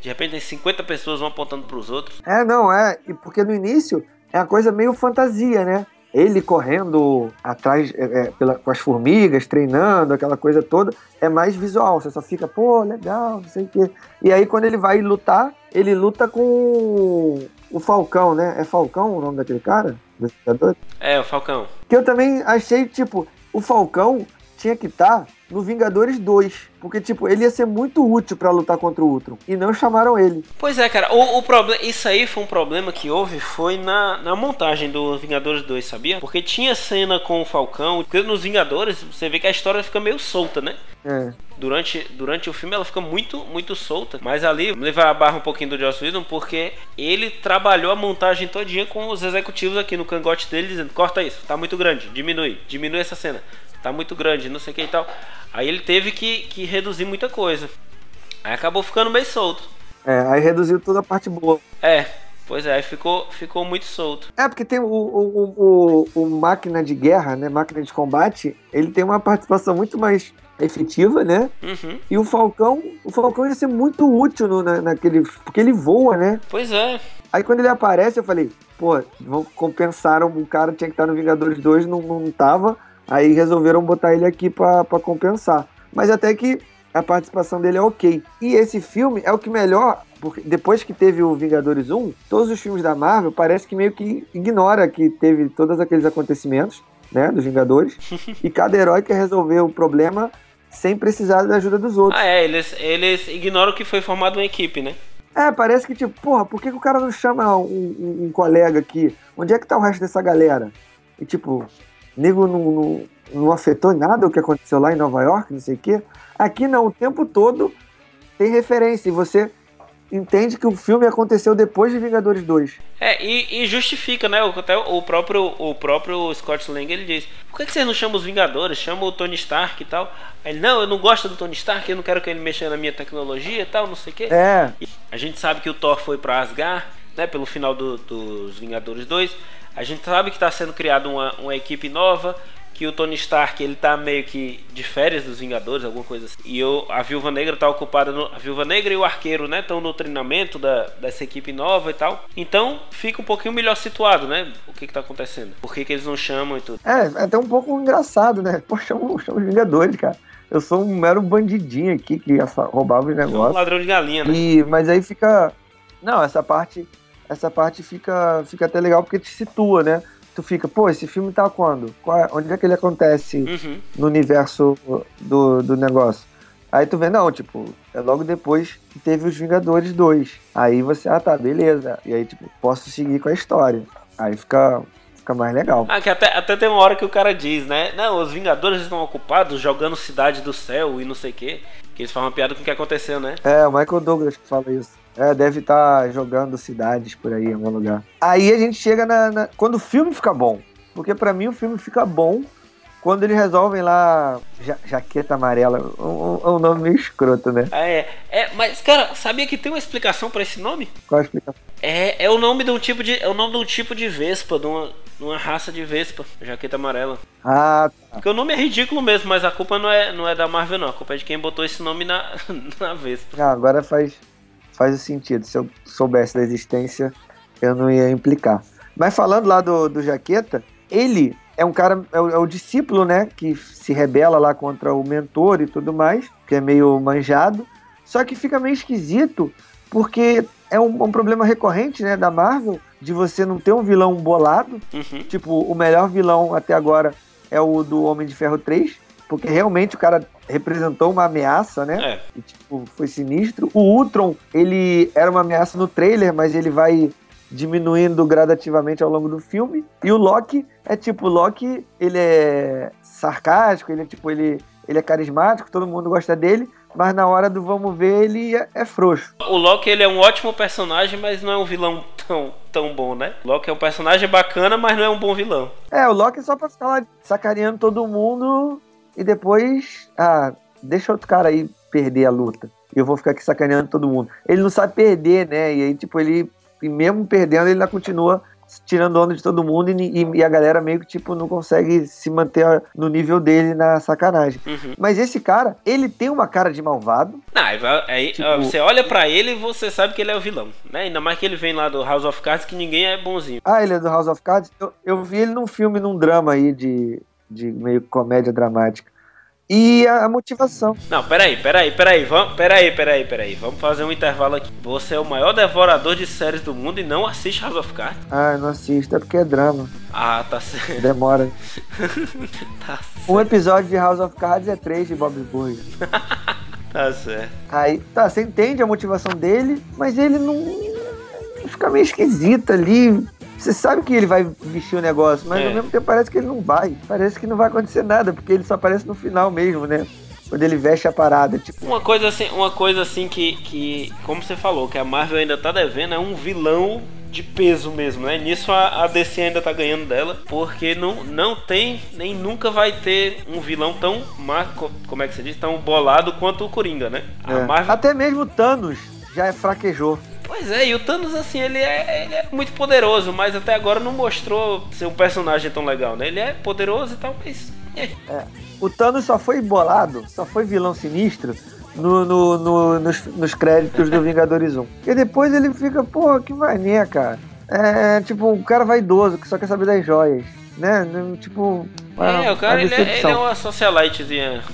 De repente tem 50 pessoas um apontando pros outros. É, não, é. E porque no início é uma coisa meio fantasia, né? Ele correndo atrás é, é, pela- com as formigas, treinando, aquela coisa toda, é mais visual. Você só fica, pô, legal, não sei o quê. E aí, quando ele vai lutar, ele luta com o Falcão, né? É Falcão o nome daquele cara? É, o Falcão. Que eu também achei, tipo, o Falcão tinha que estar no Vingadores 2. Porque, tipo, ele ia ser muito útil pra lutar contra o Ultron. E não chamaram ele. Pois é, cara, o, o problema, isso aí foi um problema que houve foi na, na montagem do Vingadores 2, sabia? Porque tinha cena com o Falcão, porque nos Vingadores você vê que a história fica meio solta, né? É. Durante, durante o filme ela fica muito, muito solta. Mas ali, vamos levar a barra um pouquinho do Joss Whedon, porque ele trabalhou a montagem todinha com os executivos aqui no cangote dele, dizendo, corta isso, tá muito grande, diminui, diminui essa cena, tá muito grande, não sei o que e tal. Aí ele teve que, que reduzir muita coisa. Aí acabou ficando meio solto. É, aí reduziu toda a parte boa. É, pois é, aí ficou, ficou muito solto. É, porque tem o, o, o, o, máquina de guerra, né? Máquina de combate, ele tem uma participação muito mais efetiva, né? Uhum. E o Falcão, o Falcão ia ser muito útil no, na, naquele. Porque ele voa, né? Pois é. Aí quando ele aparece, eu falei, pô, compensaram, o cara tinha que estar no Vingadores 2, não, não tava. Aí resolveram botar ele aqui pra, pra compensar. Mas até que a participação dele é ok. E esse filme é o que melhor, porque depois que teve o Vingadores 1, todos os filmes da Marvel parece que meio que ignora que teve todos aqueles acontecimentos, né, dos Vingadores. e cada herói quer resolver o problema sem precisar da ajuda dos outros. Ah, é, eles, eles ignoram que foi formada uma equipe, né? É, parece que, tipo, porra, por que, que o cara não chama um, um- um colega aqui? Onde é que tá o resto dessa galera? E, tipo, nego não, não, afetou em nada o que aconteceu lá em Nova York, não sei o quê. Aqui não, o tempo todo tem referência e você entende que o filme aconteceu depois de Vingadores 2. É, e, e justifica, né? O, até o próprio, o próprio Scott Lang ele diz: Por que, que vocês não chamam os Vingadores? Chama o Tony Stark e tal. Aí ele, não, eu não gosto do Tony Stark, eu não quero que ele mexa na minha tecnologia e tal, não sei o quê. É, E A gente sabe que o Thor foi pra Asgard, né? Pelo final do- dos Vingadores 2. A gente sabe que está sendo criada uma, uma equipe nova. Que o Tony Stark ele tá meio que de férias dos Vingadores, alguma coisa assim. E eu, a Viúva Negra tá ocupada no, a Viúva Negra e o Arqueiro, né, estão no treinamento da, dessa equipe nova e tal. Então, fica um pouquinho melhor situado, né? O que que tá acontecendo? Por que que eles não chamam e tudo? É, é até um pouco engraçado, né? Pô, chama, chama os Vingadores, cara. Eu sou um mero bandidinho aqui que roubava os É um negócios. ladrão de galinha, né? E, mas aí fica. Não, essa parte. Essa parte fica, fica até legal porque te situa, né? Tu fica, pô, esse filme tá quando? Qual é- onde é que ele acontece Uhum. no universo do, do negócio? Aí tu vê, não, tipo, é logo depois que teve os Vingadores 2. Aí você, ah tá, beleza. E aí, tipo, posso seguir com a história. Aí fica, fica mais legal. Ah, que até, até tem uma hora que o cara diz, né? Não, os Vingadores estão ocupados jogando Cidade do Céu e não sei o quê. Que eles falam uma piada com o que aconteceu, né? É, o Michael Douglas que fala isso. É, deve estar jogando cidades por aí em algum lugar. Aí a gente chega na, na- quando o filme fica bom. Porque pra mim o filme fica bom quando eles resolvem lá. Ja- jaqueta amarela. É um, um nome meio escroto, né? Ah, é. é. Mas, cara, sabia que tem uma explicação pra esse nome? Qual a explicação? É, é o nome de um tipo de. É o nome de um tipo de Vespa, de uma, de uma raça de Vespa, jaqueta amarela. Ah, tá. Porque o nome é ridículo mesmo, mas a culpa não é, não é da Marvel, não. A culpa é de quem botou esse nome na, na Vespa. Ah, agora faz, faz o sentido. Se eu soubesse da existência, eu não ia implicar. Mas falando lá do, do Jaqueta, ele é um cara, é o, é o discípulo, né? Que se rebela lá contra o mentor e tudo mais, que é meio manjado. Só que fica meio esquisito, porque é um, um problema recorrente, né, da Marvel, de você não ter um vilão bolado. Uhum. Tipo, o melhor vilão até agora é o do Homem de Ferro 3, porque realmente o cara representou uma ameaça, né? É. E, tipo, foi sinistro. O Ultron, ele era uma ameaça no trailer, mas ele vai diminuindo gradativamente ao longo do filme. E o Loki é tipo, o Loki, ele é sarcástico, ele é tipo, ele, ele é carismático, todo mundo gosta dele, mas na hora do vamos ver, ele é, é frouxo. O Loki ele é um ótimo personagem, mas não é um vilão tão, tão bom, né? O Loki é um personagem bacana, mas não é um bom vilão. É, o Loki é só pra ficar lá sacaneando todo mundo e depois, ah, deixa outro cara aí perder a luta. Eu vou ficar aqui sacaneando todo mundo. Ele não sabe perder, né? E aí, tipo, ele, mesmo perdendo, ele ainda continua tirando onda de todo mundo e, e- a galera meio que, tipo, não consegue se manter no nível dele na sacanagem. Uhum. Mas esse cara, ele tem uma cara de malvado. Não, aí, Tipo- você olha pra ele e você sabe que ele é o vilão, né? Ainda mais que ele vem lá do House of Cards, que ninguém é bonzinho. Ah, ele é do House of Cards. Eu, eu vi ele num filme, num drama aí de, de meio comédia dramática. E a- a motivação. Não, peraí, peraí, peraí, vamos, peraí, peraí, peraí. Vamos fazer um intervalo aqui. Você é o maior devorador de séries do mundo e não assiste House of Cards? Ah, não assisto, é porque é drama. Ah, tá certo. Demora. Tá Um certo. episódio de House of Cards é três de Bob Burger. Tá certo. Aí, tá, você entende a motivação dele, mas ele não. Fica meio esquisito ali. Você sabe que ele vai vestir o negócio, mas É. ao mesmo tempo parece que ele não vai. Parece que não vai acontecer nada, porque ele só aparece no final mesmo, né? Quando ele veste a parada, tipo. Uma coisa assim, uma coisa assim que, que, como você falou, que a Marvel ainda tá devendo é um vilão de peso mesmo, né? Nisso a, a DC ainda tá ganhando dela, porque não, não tem, nem nunca vai ter um vilão tão, ma- co- como é que você diz, tão bolado quanto o Coringa, né? É. Marvel Até mesmo o Thanos já fraquejou. Pois é, e o Thanos, assim, ele é, ele é muito poderoso, mas até agora não mostrou ser um personagem tão legal, né? Ele é poderoso e tal, mas. é. O Thanos só foi bolado, só foi vilão sinistro no, no- no- nos, nos créditos do Vingadores 1. E depois ele fica, porra, que mané, cara. É tipo um cara vaidoso que só quer saber das joias. Né? Tipo. É, o cara, ele é, ele é uma socialitezinha.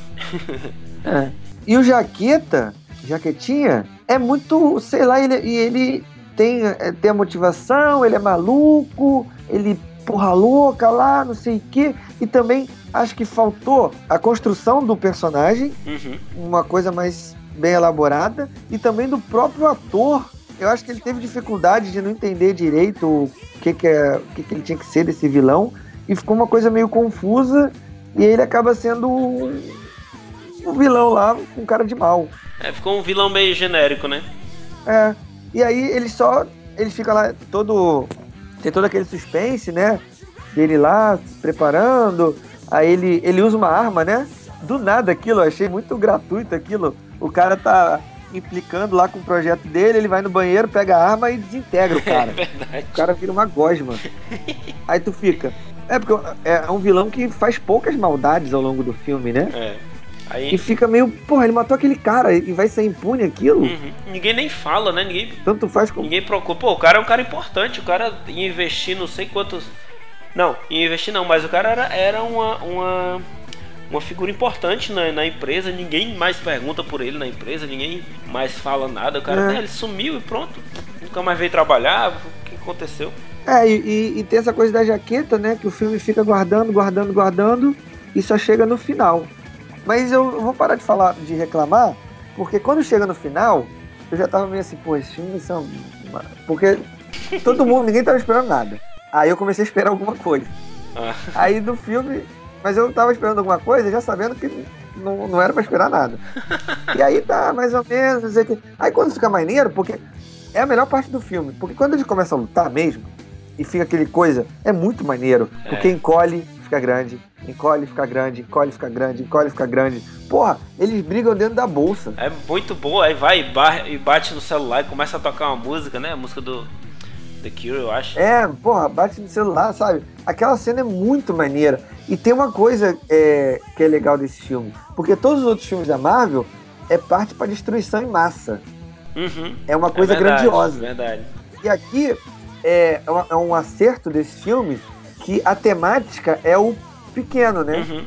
É. E o Jaqueta, Jaquetinha, é muito, sei lá, ele, e ele tem, é, tem a motivação, ele é maluco, ele porra louca lá, não sei o quê. E também acho que faltou a construção do personagem, Uhum. uma coisa mais bem elaborada, e também do próprio ator. Eu acho que ele teve dificuldade de não entender direito o que, que, é, o que, que ele tinha que ser desse vilão, e ficou uma coisa meio confusa, e ele acaba sendo um, um vilão lá com cara de mal. É, ficou um vilão meio genérico, né? É. E aí ele só. Ele fica lá todo. Tem todo aquele suspense, né? Dele lá se preparando. Aí ele, ele usa uma arma, né? Do nada aquilo, eu achei muito gratuito aquilo. O cara tá implicando lá com o projeto dele, ele vai no banheiro, pega a arma e desintegra o É cara. verdade. O cara vira uma gosma. Aí tu fica, É, porque é um vilão que faz poucas maldades ao longo do filme, né? É. Aí, E fica meio, porra, ele matou aquele cara e vai ser impune aquilo? Uhum. ninguém nem fala, né? Ninguém, Tanto faz como. ninguém procura. Pô, o cara é um cara importante. O cara ia investir não sei quantos. Não, ia investir não, mas o cara era, era uma, uma, uma figura importante na, na empresa. Ninguém mais pergunta por ele na empresa, ninguém mais fala nada. O cara, É. né, ele sumiu e pronto. Nunca mais veio trabalhar. O que aconteceu? É, e, e- e tem essa coisa da jaqueta, né? Que o filme fica guardando, guardando, guardando e só chega no final. Mas eu vou parar de falar, de reclamar, porque quando chega no final, eu já tava meio assim, pô, esses filmes são. uma- Porque todo mundo, ninguém tava esperando nada. Aí eu comecei a esperar alguma coisa. Ah, Aí do filme. Mas eu tava esperando alguma coisa, já sabendo que não, não era pra esperar nada. E aí tá, mais ou menos, não sei o quê. Aí quando fica maneiro, porque é a melhor parte do filme. Porque quando eles começam a lutar mesmo, e fica aquele coisa, é muito maneiro. Porque encolhe, fica grande. Encolhe, fica grande. Encolhe, fica grande. Encolhe, fica grande. Porra, eles brigam dentro da bolsa. é muito bom. Aí vai e ba- bate no celular e começa a tocar uma música, né? A música do The Cure, eu acho. É, porra, bate no celular, sabe? Aquela cena é muito maneira. E tem uma coisa é, que é legal desse filme. Porque todos os outros filmes da Marvel é parte pra destruição em massa. Uhum. É uma coisa é verdade, grandiosa. Verdade. E aqui é, é é um acerto desse filme que a temática é o pequeno, né? Uhum.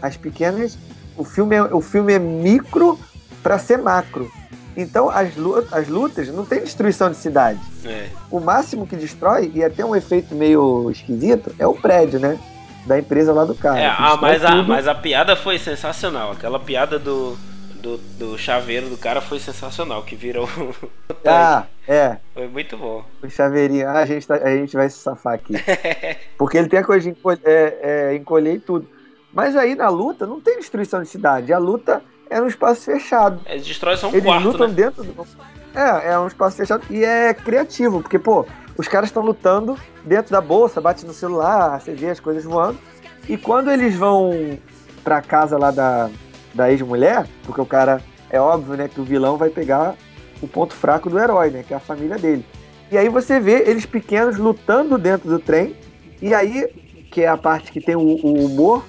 As pequenas. O filme é, o filme é micro pra ser macro. Então as, lu- as lutas não tem destruição de cidade. É. O máximo que destrói, e até um efeito meio esquisito, é o prédio, né? Da empresa lá do cara. É, ah, mas, a, mas a piada foi sensacional. Aquela piada do, do, do chaveiro do cara foi sensacional, que virou. Ah, é. Foi muito bom. O chaveirinho. Ah, a gente, tá- a gente vai se safar aqui. Porque ele tem a coisa de encolher, é, é, encolher e tudo. Mas aí na luta não tem destruição de cidade. A luta é num espaço fechado. Eles destroem só um Eles quarto, lutam né? dentro do. É, é um espaço fechado e é criativo, porque, pô, os caras estão lutando dentro da bolsa, bate no celular, você vê as coisas voando. E quando eles vão pra casa lá da, da ex-mulher, porque o cara, é óbvio, né, que o vilão vai pegar o ponto fraco do herói, né, que é a família dele. E aí você vê eles pequenos lutando dentro do trem, e aí, que é a parte que tem o, o humor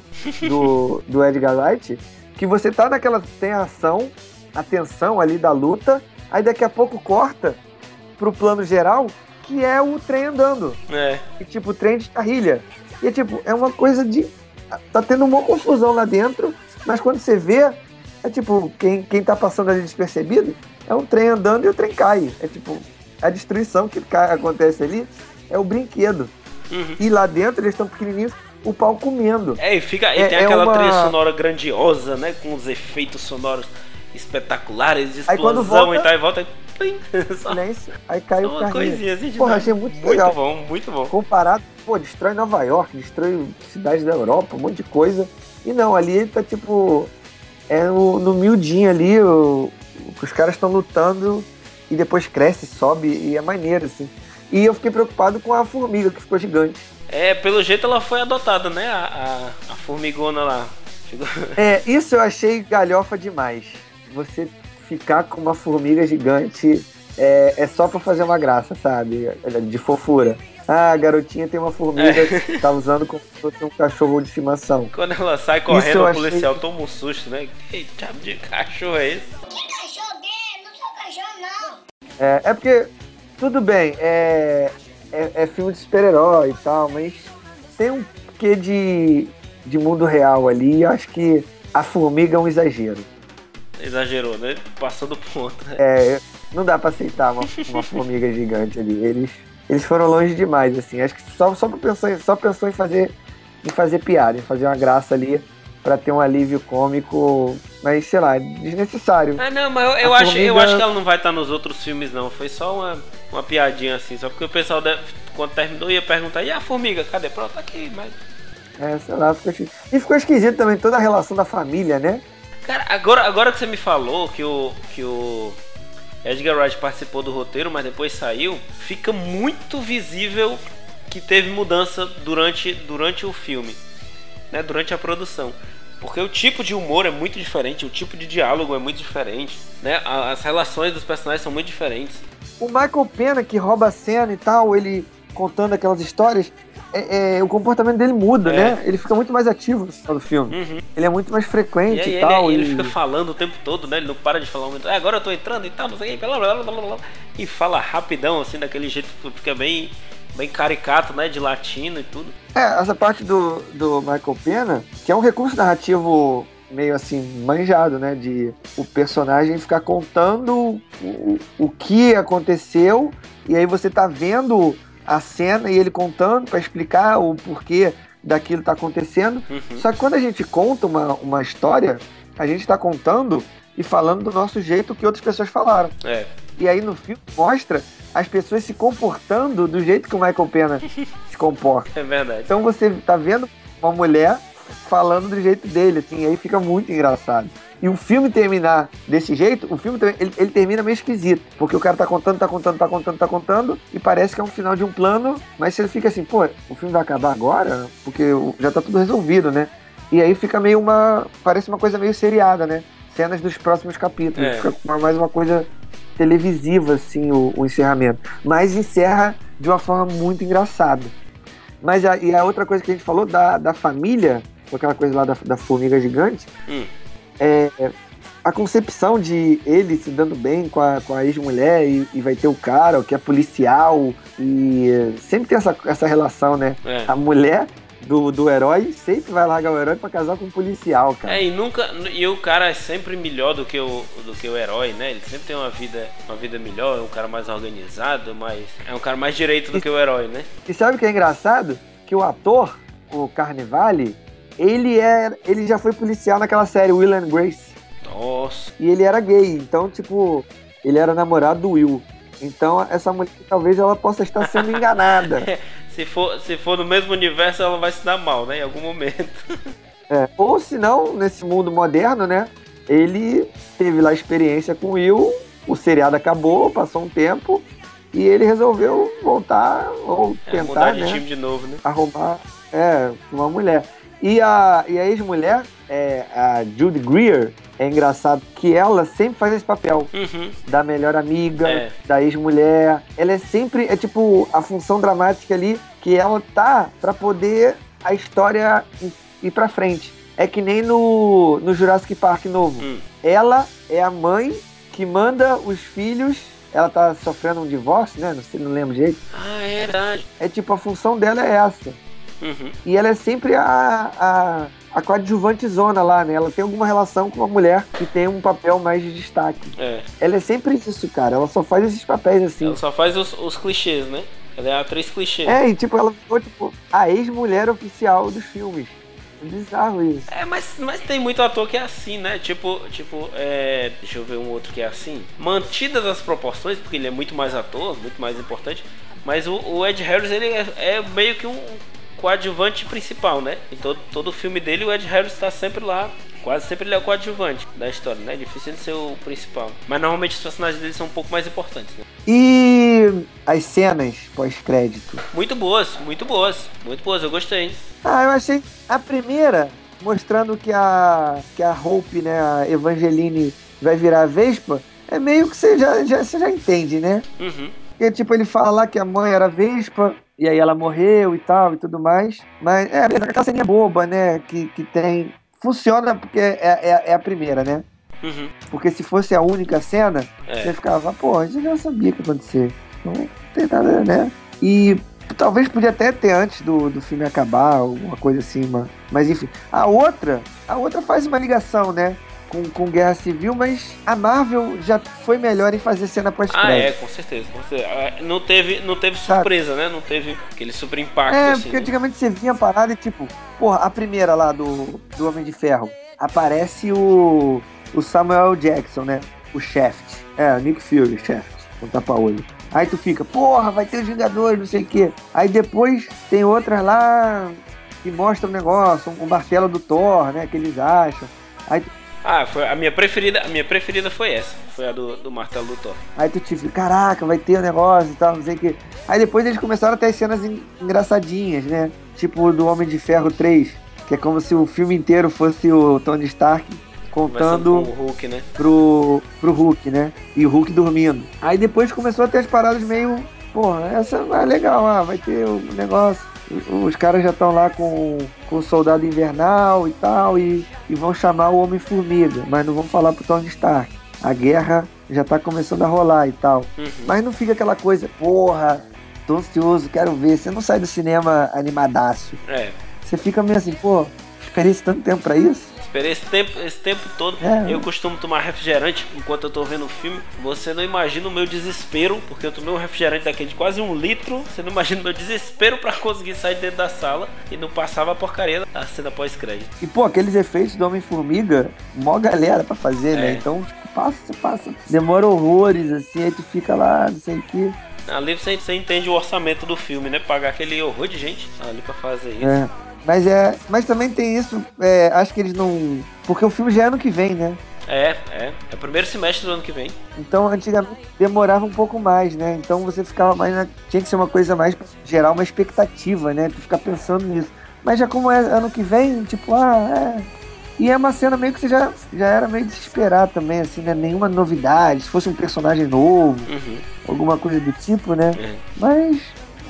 do, do Edgar Wright, que você tá naquela. tem a ação, a tensão ali da luta, aí daqui a pouco corta pro plano geral, que é o trem andando. É. E, tipo, trem de carrilha. E é tipo, é uma coisa de. Tá tendo uma confusão lá dentro, mas quando você vê, é tipo, quem, quem tá passando ali despercebido é um trem andando e o trem cai. É tipo, a destruição que cai, acontece ali é o brinquedo. Uhum. E lá dentro eles estão pequenininhos, o pau comendo. É, e, fica, e É- tem é aquela uma- trilha sonora grandiosa, né? Com os efeitos sonoros espetaculares, de Aí quando explosão volta- e tal, e volta. plim, Só, Silêncio, aí cai só o uma carrinho. coisinha assim de Porra, achei muito Muito legal. bom, muito bom. Comparado, pô, destrói Nova York, destrói cidades da Europa, um monte de coisa. E não, ali ele tá tipo. É no, no miudinho ali, o- os caras estão lutando e depois cresce, sobe e é maneiro, assim. E eu fiquei preocupado com a formiga que ficou gigante. É, pelo jeito ela foi adotada, né? A, a, a formigona lá. É, isso eu achei galhofa demais. Você ficar com uma formiga gigante é, é só pra fazer uma graça, sabe? De fofura. Ah, a garotinha tem uma formiga que tá usando como se fosse um cachorro de estimação. Quando ela sai correndo, o achei- policial toma um susto, né? Que diabo de cachorro é esse? Que cachorro dele? Não sou cachorro, não. É, é porque, tudo bem, é, é, é filme de super-herói e tal, mas tem um quê de, de mundo real ali e eu acho que a formiga é um exagero. Exagerou, né? Passou do ponto. né? É, não dá pra aceitar uma, uma formiga gigante ali. Eles, eles foram longe demais, assim. Acho que só, só, pensou, em, só pensou em fazer, em fazer piada, em fazer uma graça ali pra ter um alívio cômico, mas sei lá, desnecessário. Ah, não, mas eu, eu acho, eu acho que ela não vai estar nos outros filmes, não. Foi só uma, uma piadinha assim. Só porque o pessoal, deve- quando terminou, ia perguntar: e a formiga? Cadê? Pronto, tá aqui. Mas... É, sei lá, ficou esquisito. E ficou esquisito também toda a relação da família, né? Cara, agora, agora que você me falou que o, que o Edgar Wright participou do roteiro, mas depois saiu, fica muito visível que teve mudança durante, durante o filme, né? Durante a produção. Porque o tipo de humor é muito diferente, o tipo de diálogo é muito diferente, né? As relações dos personagens são muito diferentes. O Michael Pena, que rouba a cena e tal, ele contando aquelas histórias, é, é, o comportamento dele muda, É. né? Ele fica muito mais ativo no final do filme. Uhum. Ele é muito mais E frequente e, ele, tal. ele e- fica falando o tempo todo, né? Ele não para de falar muito. "Ah, agora eu tô entrando e tal, não sei o que, blá, blá, blá, blá", E fala rapidão, assim, daquele jeito que fica bem, bem caricato, né? De latino e tudo. É, essa parte do, do Michael Pena, que é um recurso narrativo meio assim, manjado, né? De o personagem ficar contando o, o que aconteceu e aí você tá vendo a cena e ele contando pra explicar o porquê daquilo tá acontecendo. Uhum. Só que quando a gente conta uma, uma história, a gente tá contando e falando do nosso jeito que outras pessoas falaram. É. E aí no filme mostra as pessoas se comportando do jeito que o Michael Pena se comporta. É verdade. Então você tá vendo uma mulher falando do jeito dele, assim, aí fica muito engraçado. E o filme terminar desse jeito, o filme ele, ele termina meio esquisito. Porque o cara tá contando, tá contando, tá contando, tá contando, e parece que é um final de um plano, mas você fica assim, pô, o filme vai acabar agora? Porque já tá tudo resolvido, né? E aí fica meio uma. Parece uma coisa meio seriada, né? Cenas dos próximos capítulos. É. Fica mais uma coisa televisiva, assim, o, o encerramento. Mas encerra de uma forma muito engraçada. Mas a, e a outra coisa que a gente falou da, da família, com aquela coisa lá da, da formiga gigante, Hum. É a concepção de ele se dando bem com a, com a ex-mulher e, e vai ter o cara, o que é policial, e sempre tem essa, essa relação, né? É. A mulher do, do herói sempre vai largar o herói pra casar com um policial, cara. É, e nunca. E o cara é sempre melhor do que o, do que o herói, né? Ele sempre tem uma vida, uma vida melhor, é um cara mais organizado, mais. É um cara mais direito do que o herói, né? E sabe o que é engraçado? Que o ator, o Carnevale, ele, é, ele já foi policial naquela série Will and Grace. Nossa. E ele era gay, então, tipo, ele era namorado do Will. Então, essa mulher talvez ela possa estar sendo enganada. Se for, se for no mesmo universo, ela vai se dar mal, né? Em algum momento. É. Ou se não, nesse mundo moderno, né? Ele teve lá a experiência com o Will, o seriado acabou, passou um tempo, e ele resolveu voltar ou É, mudar tentar, de né? time de novo, né? arrumar é, uma mulher. E a, e a ex-mulher, é, a Judy Greer, é engraçado que ela sempre faz esse papel Uhum. da melhor amiga, É. da ex-mulher. Ela é sempre, é tipo, a função dramática ali que ela tá pra poder a história ir- pra frente. É que nem no, no Jurassic Park novo. Hum. Ela é a mãe que manda os filhos. Ela tá sofrendo um divórcio, né? Não sei, não lembro direito. Ah, é verdade. É tipo, a função dela é essa. Uhum. E ela é sempre a, a, a coadjuvante zona lá, né? Ela tem alguma relação com uma mulher que tem um papel mais de destaque. É. Ela é sempre isso, cara. Ela só faz esses papéis assim. Ela só faz os, os clichês, né? Ela é a atriz clichê. É, e tipo, ela ficou tipo a ex-mulher oficial dos filmes. É bizarro isso. É, mas, mas tem muito ator que é assim, né? Tipo, tipo, é, deixa eu ver um outro que é assim. Mantidas as proporções, porque ele é muito mais ator, muito mais importante. Mas o, o Ed Harris, ele é, é meio que um coadjuvante principal, né? Em todo, todo filme dele, o Ed Harris tá sempre lá. Quase sempre ele é o coadjuvante da história, né? É difícil ele ser o principal. Mas normalmente os personagens dele são um pouco mais importantes, né? E as cenas pós-crédito. Muito boas, muito boas. Muito boas, eu gostei. Ah, eu achei a primeira mostrando que a que a Hope, né, a Evangeline vai virar a Vespa, é meio que você já, já, você já entende, né? Uhum. Porque, tipo, ele fala lá que a mãe era Vespa, e aí ela morreu e tal, e tudo mais. Mas, é, aquela ceninha boba, né, que, que tem... Funciona porque é, é, é a primeira, né? Uhum. Porque se fosse a única cena, É. você ficava, pô, a gente já sabia o que ia acontecer. Não tem nada, né? E talvez podia até ter antes do, do filme acabar, alguma coisa assim, mas, mas enfim. A outra, a outra faz uma ligação, né? Com, com Guerra Civil, mas a Marvel já foi melhor em fazer cena pós-crédito. Ah, é, com certeza, com certeza. Ah, Não teve, não teve Sabe? surpresa, né? Não teve aquele super impacto, É, assim. porque né? antigamente você vinha a parada e tipo, porra, a primeira lá do, do Homem de Ferro, aparece o, o Samuel Jackson, né? O Shaft. É, o Nick Fury, Shaft, com tapa-olho. Aí tu fica, porra, vai ter os Vingadores, não sei o quê. Aí depois tem outras lá que mostram o negócio, o martelo do Thor, né? Que eles acham. Aí, tu- Ah, foi a minha preferida, a minha preferida foi essa. Foi a do, do martelo do Thor. aí tu fica, caraca, vai ter o negócio e tal, não sei o quê. Aí depois eles começaram a ter as cenas en- engraçadinhas, né? Tipo do Homem de Ferro 3, que é como se o filme inteiro fosse o Tony Stark contando com o Hulk, né? pro, pro Hulk, né? E o Hulk dormindo. Aí depois começou a ter as paradas meio. Porra, essa é legal, ah, vai ter o negócio. Os caras já estão lá com, com o soldado invernal e tal, e, e vão chamar o Homem-Formiga, mas não vão falar pro Tony Stark. A guerra já tá começando a rolar e tal. Uhum. Mas não fica aquela coisa, porra, tô ansioso, quero ver. Você não sai do cinema animadaço. É. Você fica meio assim, pô, esperei tanto tempo pra isso? Esperei esse tempo, esse tempo todo. É. Eu costumo tomar refrigerante enquanto eu tô vendo o filme. Você não imagina o meu desespero, porque eu tomei um refrigerante daquele de quase um litro. Você não imagina o meu desespero pra conseguir sair dentro da sala e não passava a porcaria da cena pós-crédito. E, pô, aqueles efeitos do Homem-Formiga, mó galera pra fazer, né? É. Então, tipo, passa, passa. Demora horrores, assim, aí tu fica lá, não sei o que. Ali você, você entende o orçamento do filme, né? Pagar aquele horror de gente ali pra fazer isso. É. Mas é. Mas também tem isso, é, acho que eles não. Porque o filme já é ano que vem, né? É, é. É o primeiro semestre do ano que vem. Então, antigamente demorava um pouco mais, né? Então você ficava mais na... Tinha que ser uma coisa mais pra gerar uma expectativa, né? Tu ficar pensando nisso. Mas já como é ano que vem, tipo, ah, é. E é uma cena meio que você já, já era meio desesperado também, assim, né? Nenhuma novidade. Se fosse um personagem novo, Uhum. alguma coisa do tipo, né? É. Mas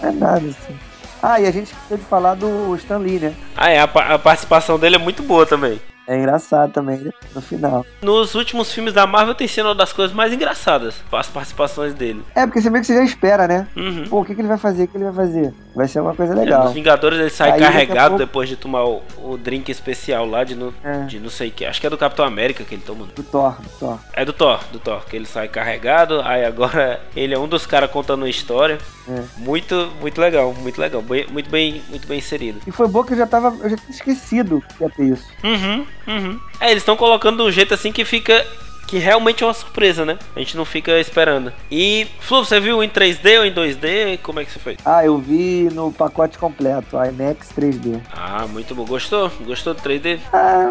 não é nada, assim. Ah, e a gente esqueceu de falar do Stan Lee, né? Ah, é. A, a participação dele é muito boa também. É engraçado também, né? No final. Nos últimos filmes da Marvel tem sido uma das coisas mais engraçadas. As participações dele. É, porque você meio que você já espera, né? Uhum. Pô, o que, que ele vai fazer? O que ele vai fazer? Vai ser uma coisa É, legal. nos Vingadores ele sai Aí, carregado pouco- depois de tomar o, o drink especial lá de, no, É. de não sei o que. Acho que é do Capitão América que ele toma. Do Thor, do Thor. É do Thor, do Thor, que ele sai carregado. Aí agora ele é um dos caras contando uma história. É. Muito, muito legal, muito legal. Bem- muito bem, muito bem inserido. E foi bom que eu já tava. Eu já tinha esquecido que ia ter isso. Uhum, uhum. É, eles estão colocando de um jeito assim que fica. Que realmente é uma surpresa, né? A gente não fica esperando. E, Flu, você viu em 3D ou em 2D? Como é que você fez? Ah, eu vi no pacote completo, IMAX 3D. Ah, muito bom. Gostou? Gostou do 3D? Ah,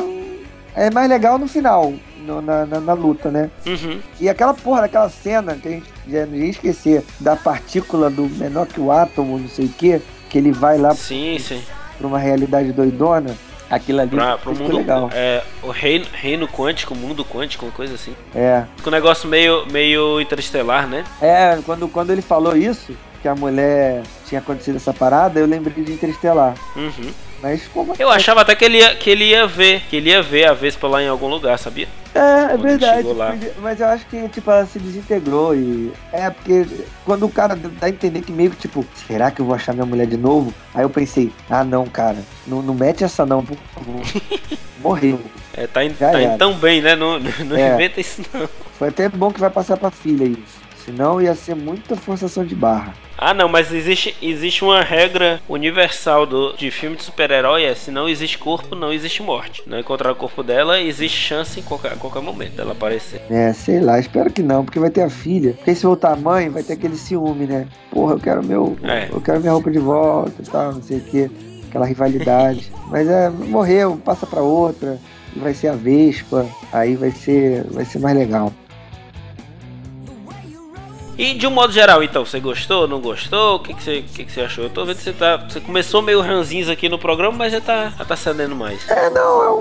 é mais legal no final, no- na, na, na luta, né? Uhum. E aquela porra daquela cena que a gente já não ia esquecer, da partícula do menor que o átomo, não sei o que, que ele vai lá Sim, sim. pra uma realidade doidona. Aquilo ali Pra, pro mundo. legal. É, o reino, reino quântico, mundo quântico, uma coisa assim. É. Fica um negócio meio, meio interestelar, né? É, quando, quando ele falou isso, que a mulher tinha acontecido essa parada, eu lembrei de Interestelar. Uhum. Mas como Eu achava até que ele, ia, que ele ia ver, que ele ia ver a Vespa lá em algum lugar, sabia? É, é verdade. Mas eu acho que, tipo, ela se desintegrou e. É, porque quando o cara dá a entender que meio que, tipo, será que eu vou achar minha mulher de novo? Aí eu pensei, ah não, cara, não, não mete essa não, por favor. Morreu. É, tá indo, Já tá tão bem, né? Não, não É. inventa isso não. Foi até bom que vai passar pra filha isso. Senão ia ser muita forçação de barra. Ah, não, mas existe, existe uma regra universal do, de filme de super-herói: é se não existe corpo, não existe morte. Não encontrar o corpo dela, existe chance em qualquer, qualquer momento dela aparecer. É, sei lá, espero que não, porque vai ter a filha. Porque se voltar a mãe, vai ter aquele ciúme, né? Porra, eu quero meu. É. Eu quero minha roupa de volta e tal, não sei o quê. Aquela rivalidade. Mas é, morreu, passa pra outra. E vai ser a Vespa. Aí vai ser. Vai ser mais legal. E de um modo geral, então, você gostou, não gostou? O que, que, você, o que, que você achou? Eu tô vendo que você tá. Você começou meio ranzinhos aqui no programa, mas já tá, já tá cedendo mais. É, não, é um,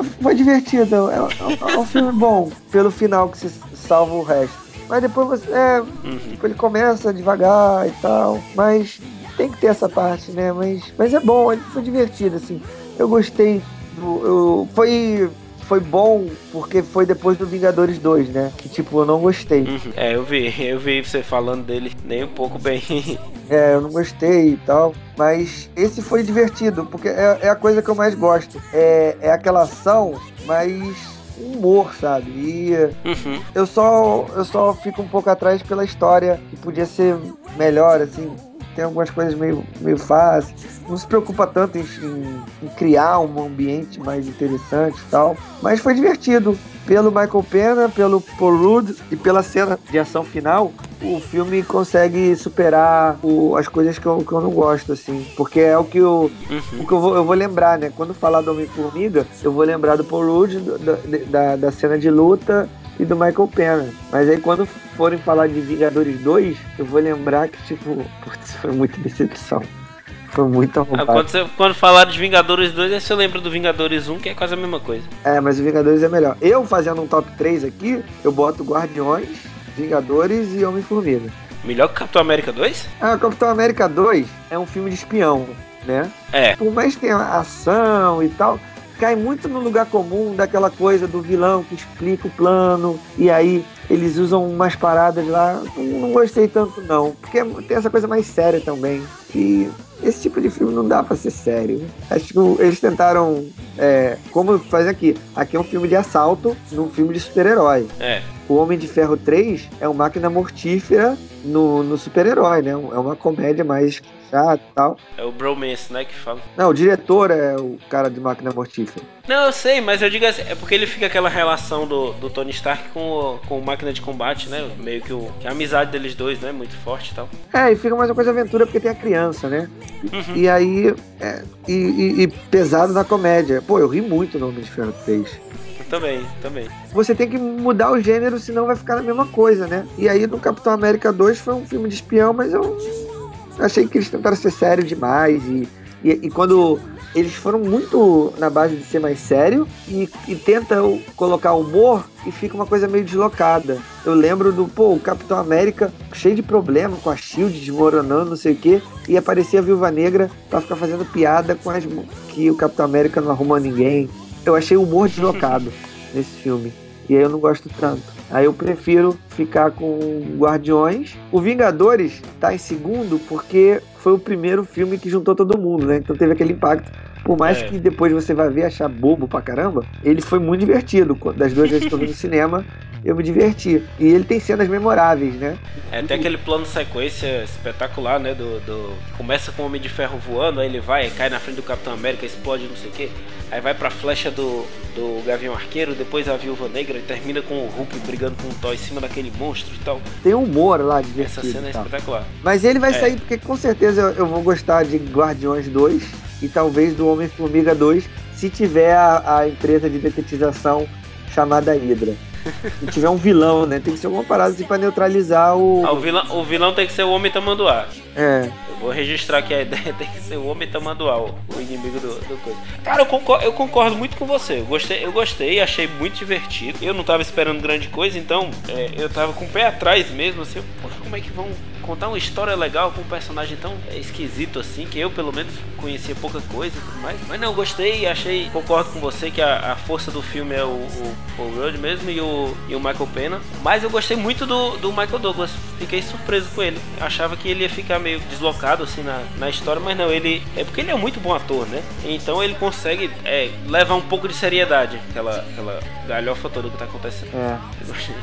é foi- divertido. É, um- é um- é um filme bom, pelo final que você salva o resto. Mas depois você. É, Uhum. tipo, ele começa devagar e tal. Mas tem que ter essa parte, né? Mas, mas é bom, ele foi divertido, assim. Eu gostei. Do, eu, foi, foi bom porque foi depois do Vingadores 2, né? Que tipo, eu não gostei. Uhum. É, eu vi, eu vi você falando dele nem um pouco bem. É, eu não gostei e tal. Mas esse foi divertido, porque é, é a coisa que eu mais gosto. É, é aquela ação, mas humor, sabe? E Uhum. eu só, eu só fico um pouco atrás pela história, que podia ser melhor, assim. Tem algumas coisas meio, meio fáceis. Não se preocupa tanto em, em- em criar um ambiente mais interessante e tal. Mas foi divertido. Pelo Michael Pena, pelo Paul Rudd e pela cena de ação final, o filme consegue superar o- as coisas que eu, que eu não gosto, assim. Porque é o que eu, Uhum. o que eu vou, eu vou lembrar, né? Quando falar do Homem-Formiga, eu vou lembrar do Paul Rudd, da, da, da cena de luta e do Michael Pena. Mas aí quando forem falar de Vingadores 2, eu vou lembrar que, tipo, putz, foi muita decepção. Foi muito Ah, arrombado. Quando, você, quando falar de Vingadores 2, aí você lembra do Vingadores 1, que é quase a mesma coisa. É, mas o Vingadores é melhor. Eu fazendo um top 3 aqui, eu boto Guardiões, Vingadores e Homem-Formiga. Melhor que Capitão América 2? Ah, Capitão América 2 é um filme de espião, né? É. Por mais que tenha ação e tal, cai muito no lugar comum daquela coisa do vilão que explica o plano e aí eles usam umas paradas lá. Não, gostei tanto não, porque tem essa coisa mais séria também. E esse tipo de filme não dá pra ser sério. Acho que eles tentaram, é, como fazer aqui. Aqui é um filme de assalto num filme de super-herói. É. O Homem de Ferro 3 é uma máquina mortífera no, no super-herói, né? É uma comédia mais chata e tal. É o bromance, né, que fala. Não, o diretor é o cara de máquina mortífera. Não, eu sei, mas eu digo assim, é porque ele fica aquela relação do, do Tony Stark com o, com o máquina de combate, né? Meio que, o, que a amizade deles dois, né? Muito forte e tal. É, e fica mais uma coisa aventura porque tem a criança, né? E aí. é, e, e- e pesado na comédia. Pô, eu ri muito no Homem de Ferro 3. Também, também. Você tem que mudar o gênero, senão vai ficar na mesma coisa, né? E aí no Capitão América 2 foi um filme de espião, mas eu achei que eles tentaram ser sérios demais. E, e, e quando eles foram muito na base de ser mais sério e, e tentam colocar humor e fica uma coisa meio deslocada. Eu lembro do, pô, o Capitão América cheio de problema com a Shield desmoronando, não sei o quê, e aparecia a Viúva Negra pra ficar fazendo piada com as que o Capitão América não arruma ninguém. Eu achei o humor deslocado nesse filme. E aí eu não gosto tanto. Aí eu prefiro ficar com Guardiões. O Vingadores tá em segundo porque foi o primeiro filme que juntou todo mundo, né? Então teve aquele impacto. Por mais É. que depois você vai ver e achar bobo pra caramba, ele foi muito divertido. Das duas vezes que eu vi no cinema, eu me diverti. E ele tem cenas memoráveis, né? É até aquele plano sequência espetacular, né? Do, do- Começa com o Homem de Ferro voando, aí ele vai, cai na frente do Capitão América, explode, não sei o quê. Aí vai pra flecha do, do Gavião Arqueiro, depois a Viúva Negra e termina com o Hulk brigando com o Thor em cima daquele monstro e tal. Tem humor lá Essa divertido. cena é espetacular. Mas ele vai É. sair porque com certeza eu, eu vou gostar de Guardiões 2 e talvez do Homem-Formiga 2 se tiver a, a empresa de detetização chamada Hydra. Se tiver um vilão, né? Tem que ser alguma parada assim pra neutralizar o. Ah, o, vilão, o vilão tem que ser o Homem Tamanduá. É. Eu vou registrar aqui a ideia, tem que ser o Homem Tamanduá, o, o inimigo do, do coisa. Cara, eu concordo, eu concordo muito com você. Eu gostei, eu gostei, achei muito divertido. Eu não tava esperando grande coisa, então é, eu tava com o pé atrás mesmo, assim, poxa, como é que vão contar uma história legal com um personagem tão esquisito assim, que eu pelo menos conhecia pouca coisa e tudo mais. Mas não, gostei, achei, concordo com você que a, a força do filme é o, o Paul Rudd mesmo e o, e o Michael Pena. Mas eu gostei muito do, do Michael Douglas, fiquei surpreso com ele. Achava que ele ia ficar meio deslocado assim na, na história, mas não, ele. É porque ele é muito bom ator, né? Então ele consegue é, levar um pouco de seriedade, aquela, aquela galhofa toda que tá acontecendo. É.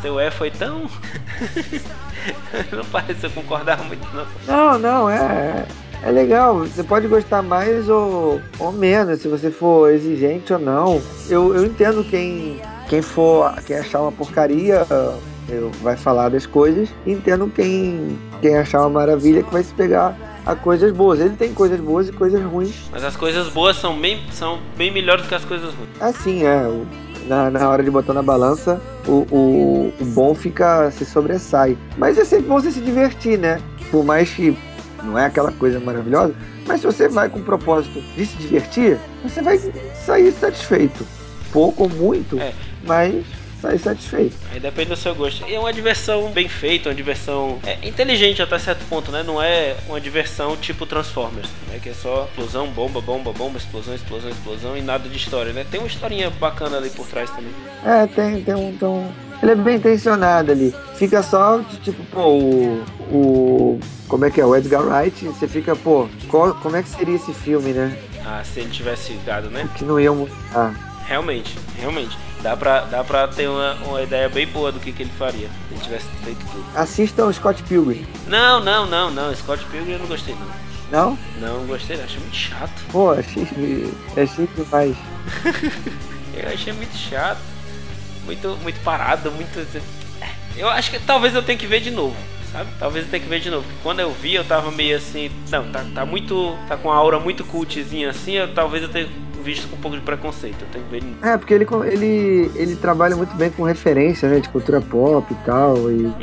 Seu é foi tão. não parece eu muito, não. Não, não, é. É legal, você pode gostar mais ou, ou menos, se você for exigente ou não. Eu, eu entendo quem, quem for, quem achar uma porcaria, eu, vai falar das coisas. Entendo quem, quem achar uma maravilha que vai se pegar a coisas boas. Ele tem coisas boas e coisas ruins. Mas as coisas boas são bem, são bem melhores que as coisas ruins. Assim, é. o- Na, na hora de botar na balança, o, o, o bom fica, se sobressai. Mas é sempre bom você se divertir, né? Por mais que não é aquela coisa maravilhosa, mas se você vai com o propósito de se divertir, você vai sair satisfeito. Pouco ou muito, É. mas sair satisfeito. Aí depende do seu gosto. E é uma diversão bem feita, uma diversão é, inteligente até certo ponto, né? Não é uma diversão tipo Transformers, né? Que é só explosão, bomba, bomba, bomba, explosão, explosão, explosão e nada de história, né? Tem uma historinha bacana ali por trás também. É, tem, tem um. Tem um- Ele é bem intencionado ali. Fica só, tipo, pô, o. o como é que é? O Edgar Wright, você fica, pô, qual- como é que seria esse filme, né? Ah, se ele tivesse dado, né? Que não iam mostrar. Realmente, realmente. Dá pra, dá pra ter uma, uma ideia bem boa do que, que ele faria se ele tivesse feito tudo. Assistam o Scott Pilgrim. Não, não, não, não. Scott Pilgrim eu não gostei, não. Não? Não, gostei. Achei muito chato. Pô, achei, achei demais. Eu achei muito chato. Muito, muito parado, muito. Eu acho que talvez eu tenha que ver de novo, sabe? Talvez eu tenha que ver de novo. Porque quando eu vi, eu tava meio assim. Não, tá, tá muito. Tá com a aura muito cultzinha assim. Eu, talvez eu tenha visto com um pouco de preconceito. Eu tenho. É, porque ele, ele, ele trabalha muito bem com referência, né? De cultura pop e tal. E, Uhum,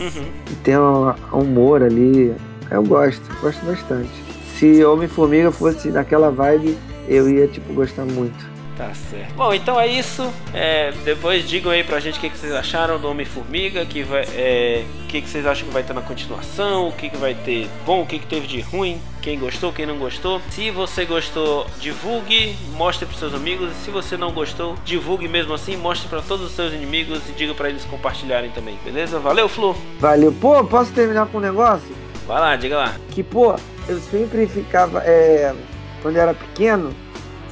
uhum. e tem um humor ali. Eu gosto, gosto bastante. Se Homem-Formiga fosse naquela vibe, eu ia, tipo, gostar muito. Tá certo. Bom, então é isso. É, depois digam aí pra gente o que, que vocês acharam do Homem-Formiga, que vai, é, o que, que vocês acham que vai ter na continuação, o que, que vai ter bom, o que, que teve de ruim, quem gostou, quem não gostou. Se você gostou, divulgue, mostre pros seus amigos. E se você não gostou, divulgue mesmo assim, mostre pra todos os seus inimigos e diga pra eles compartilharem também, beleza? Valeu, Flu! Valeu. Pô, posso terminar com um negócio? Vai lá, diga lá. Que, pô, eu sempre ficava. É, quando eu era pequeno,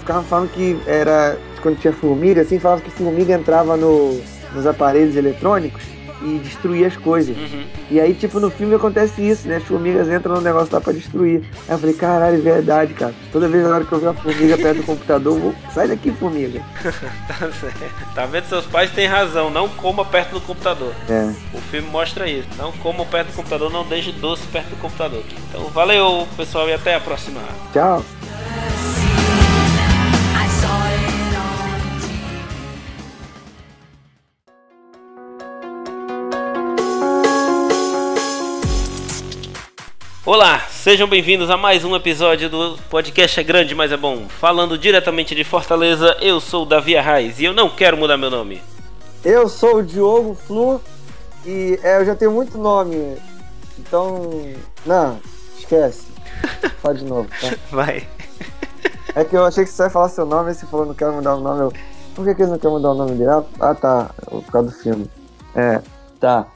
ficava falando que era. Quando tinha formiga, assim, falava que formiga entrava no, nos aparelhos eletrônicos e destruía as coisas. Uhum. E aí, tipo, no filme acontece isso, né? As formigas entram no negócio lá pra destruir. Aí eu falei, caralho, é verdade, cara. Toda vez na hora que eu ver uma formiga perto do computador, eu vou. Sai daqui, formiga. Tá certo. Tá vendo? Seus pais têm razão. Não coma perto do computador. É. O filme mostra isso. Não coma perto do computador, não deixe doce perto do computador. Então, valeu, pessoal, e até a próxima. Tchau. Olá, sejam bem-vindos a mais um episódio do podcast É Grande, mas é bom. Falando diretamente de Fortaleza, eu sou o Davi Arraes e eu não quero mudar meu nome. Eu sou o Diogo Flu e é, eu já tenho muito nome. Então. Não, esquece. Fala de novo, tá? Vai. É que eu achei que você ia falar seu nome e você falou não quero mudar o nome. Eu, por que, que ele não quer mudar o nome dele? Ah, ah, tá. Por causa do filme. É, tá.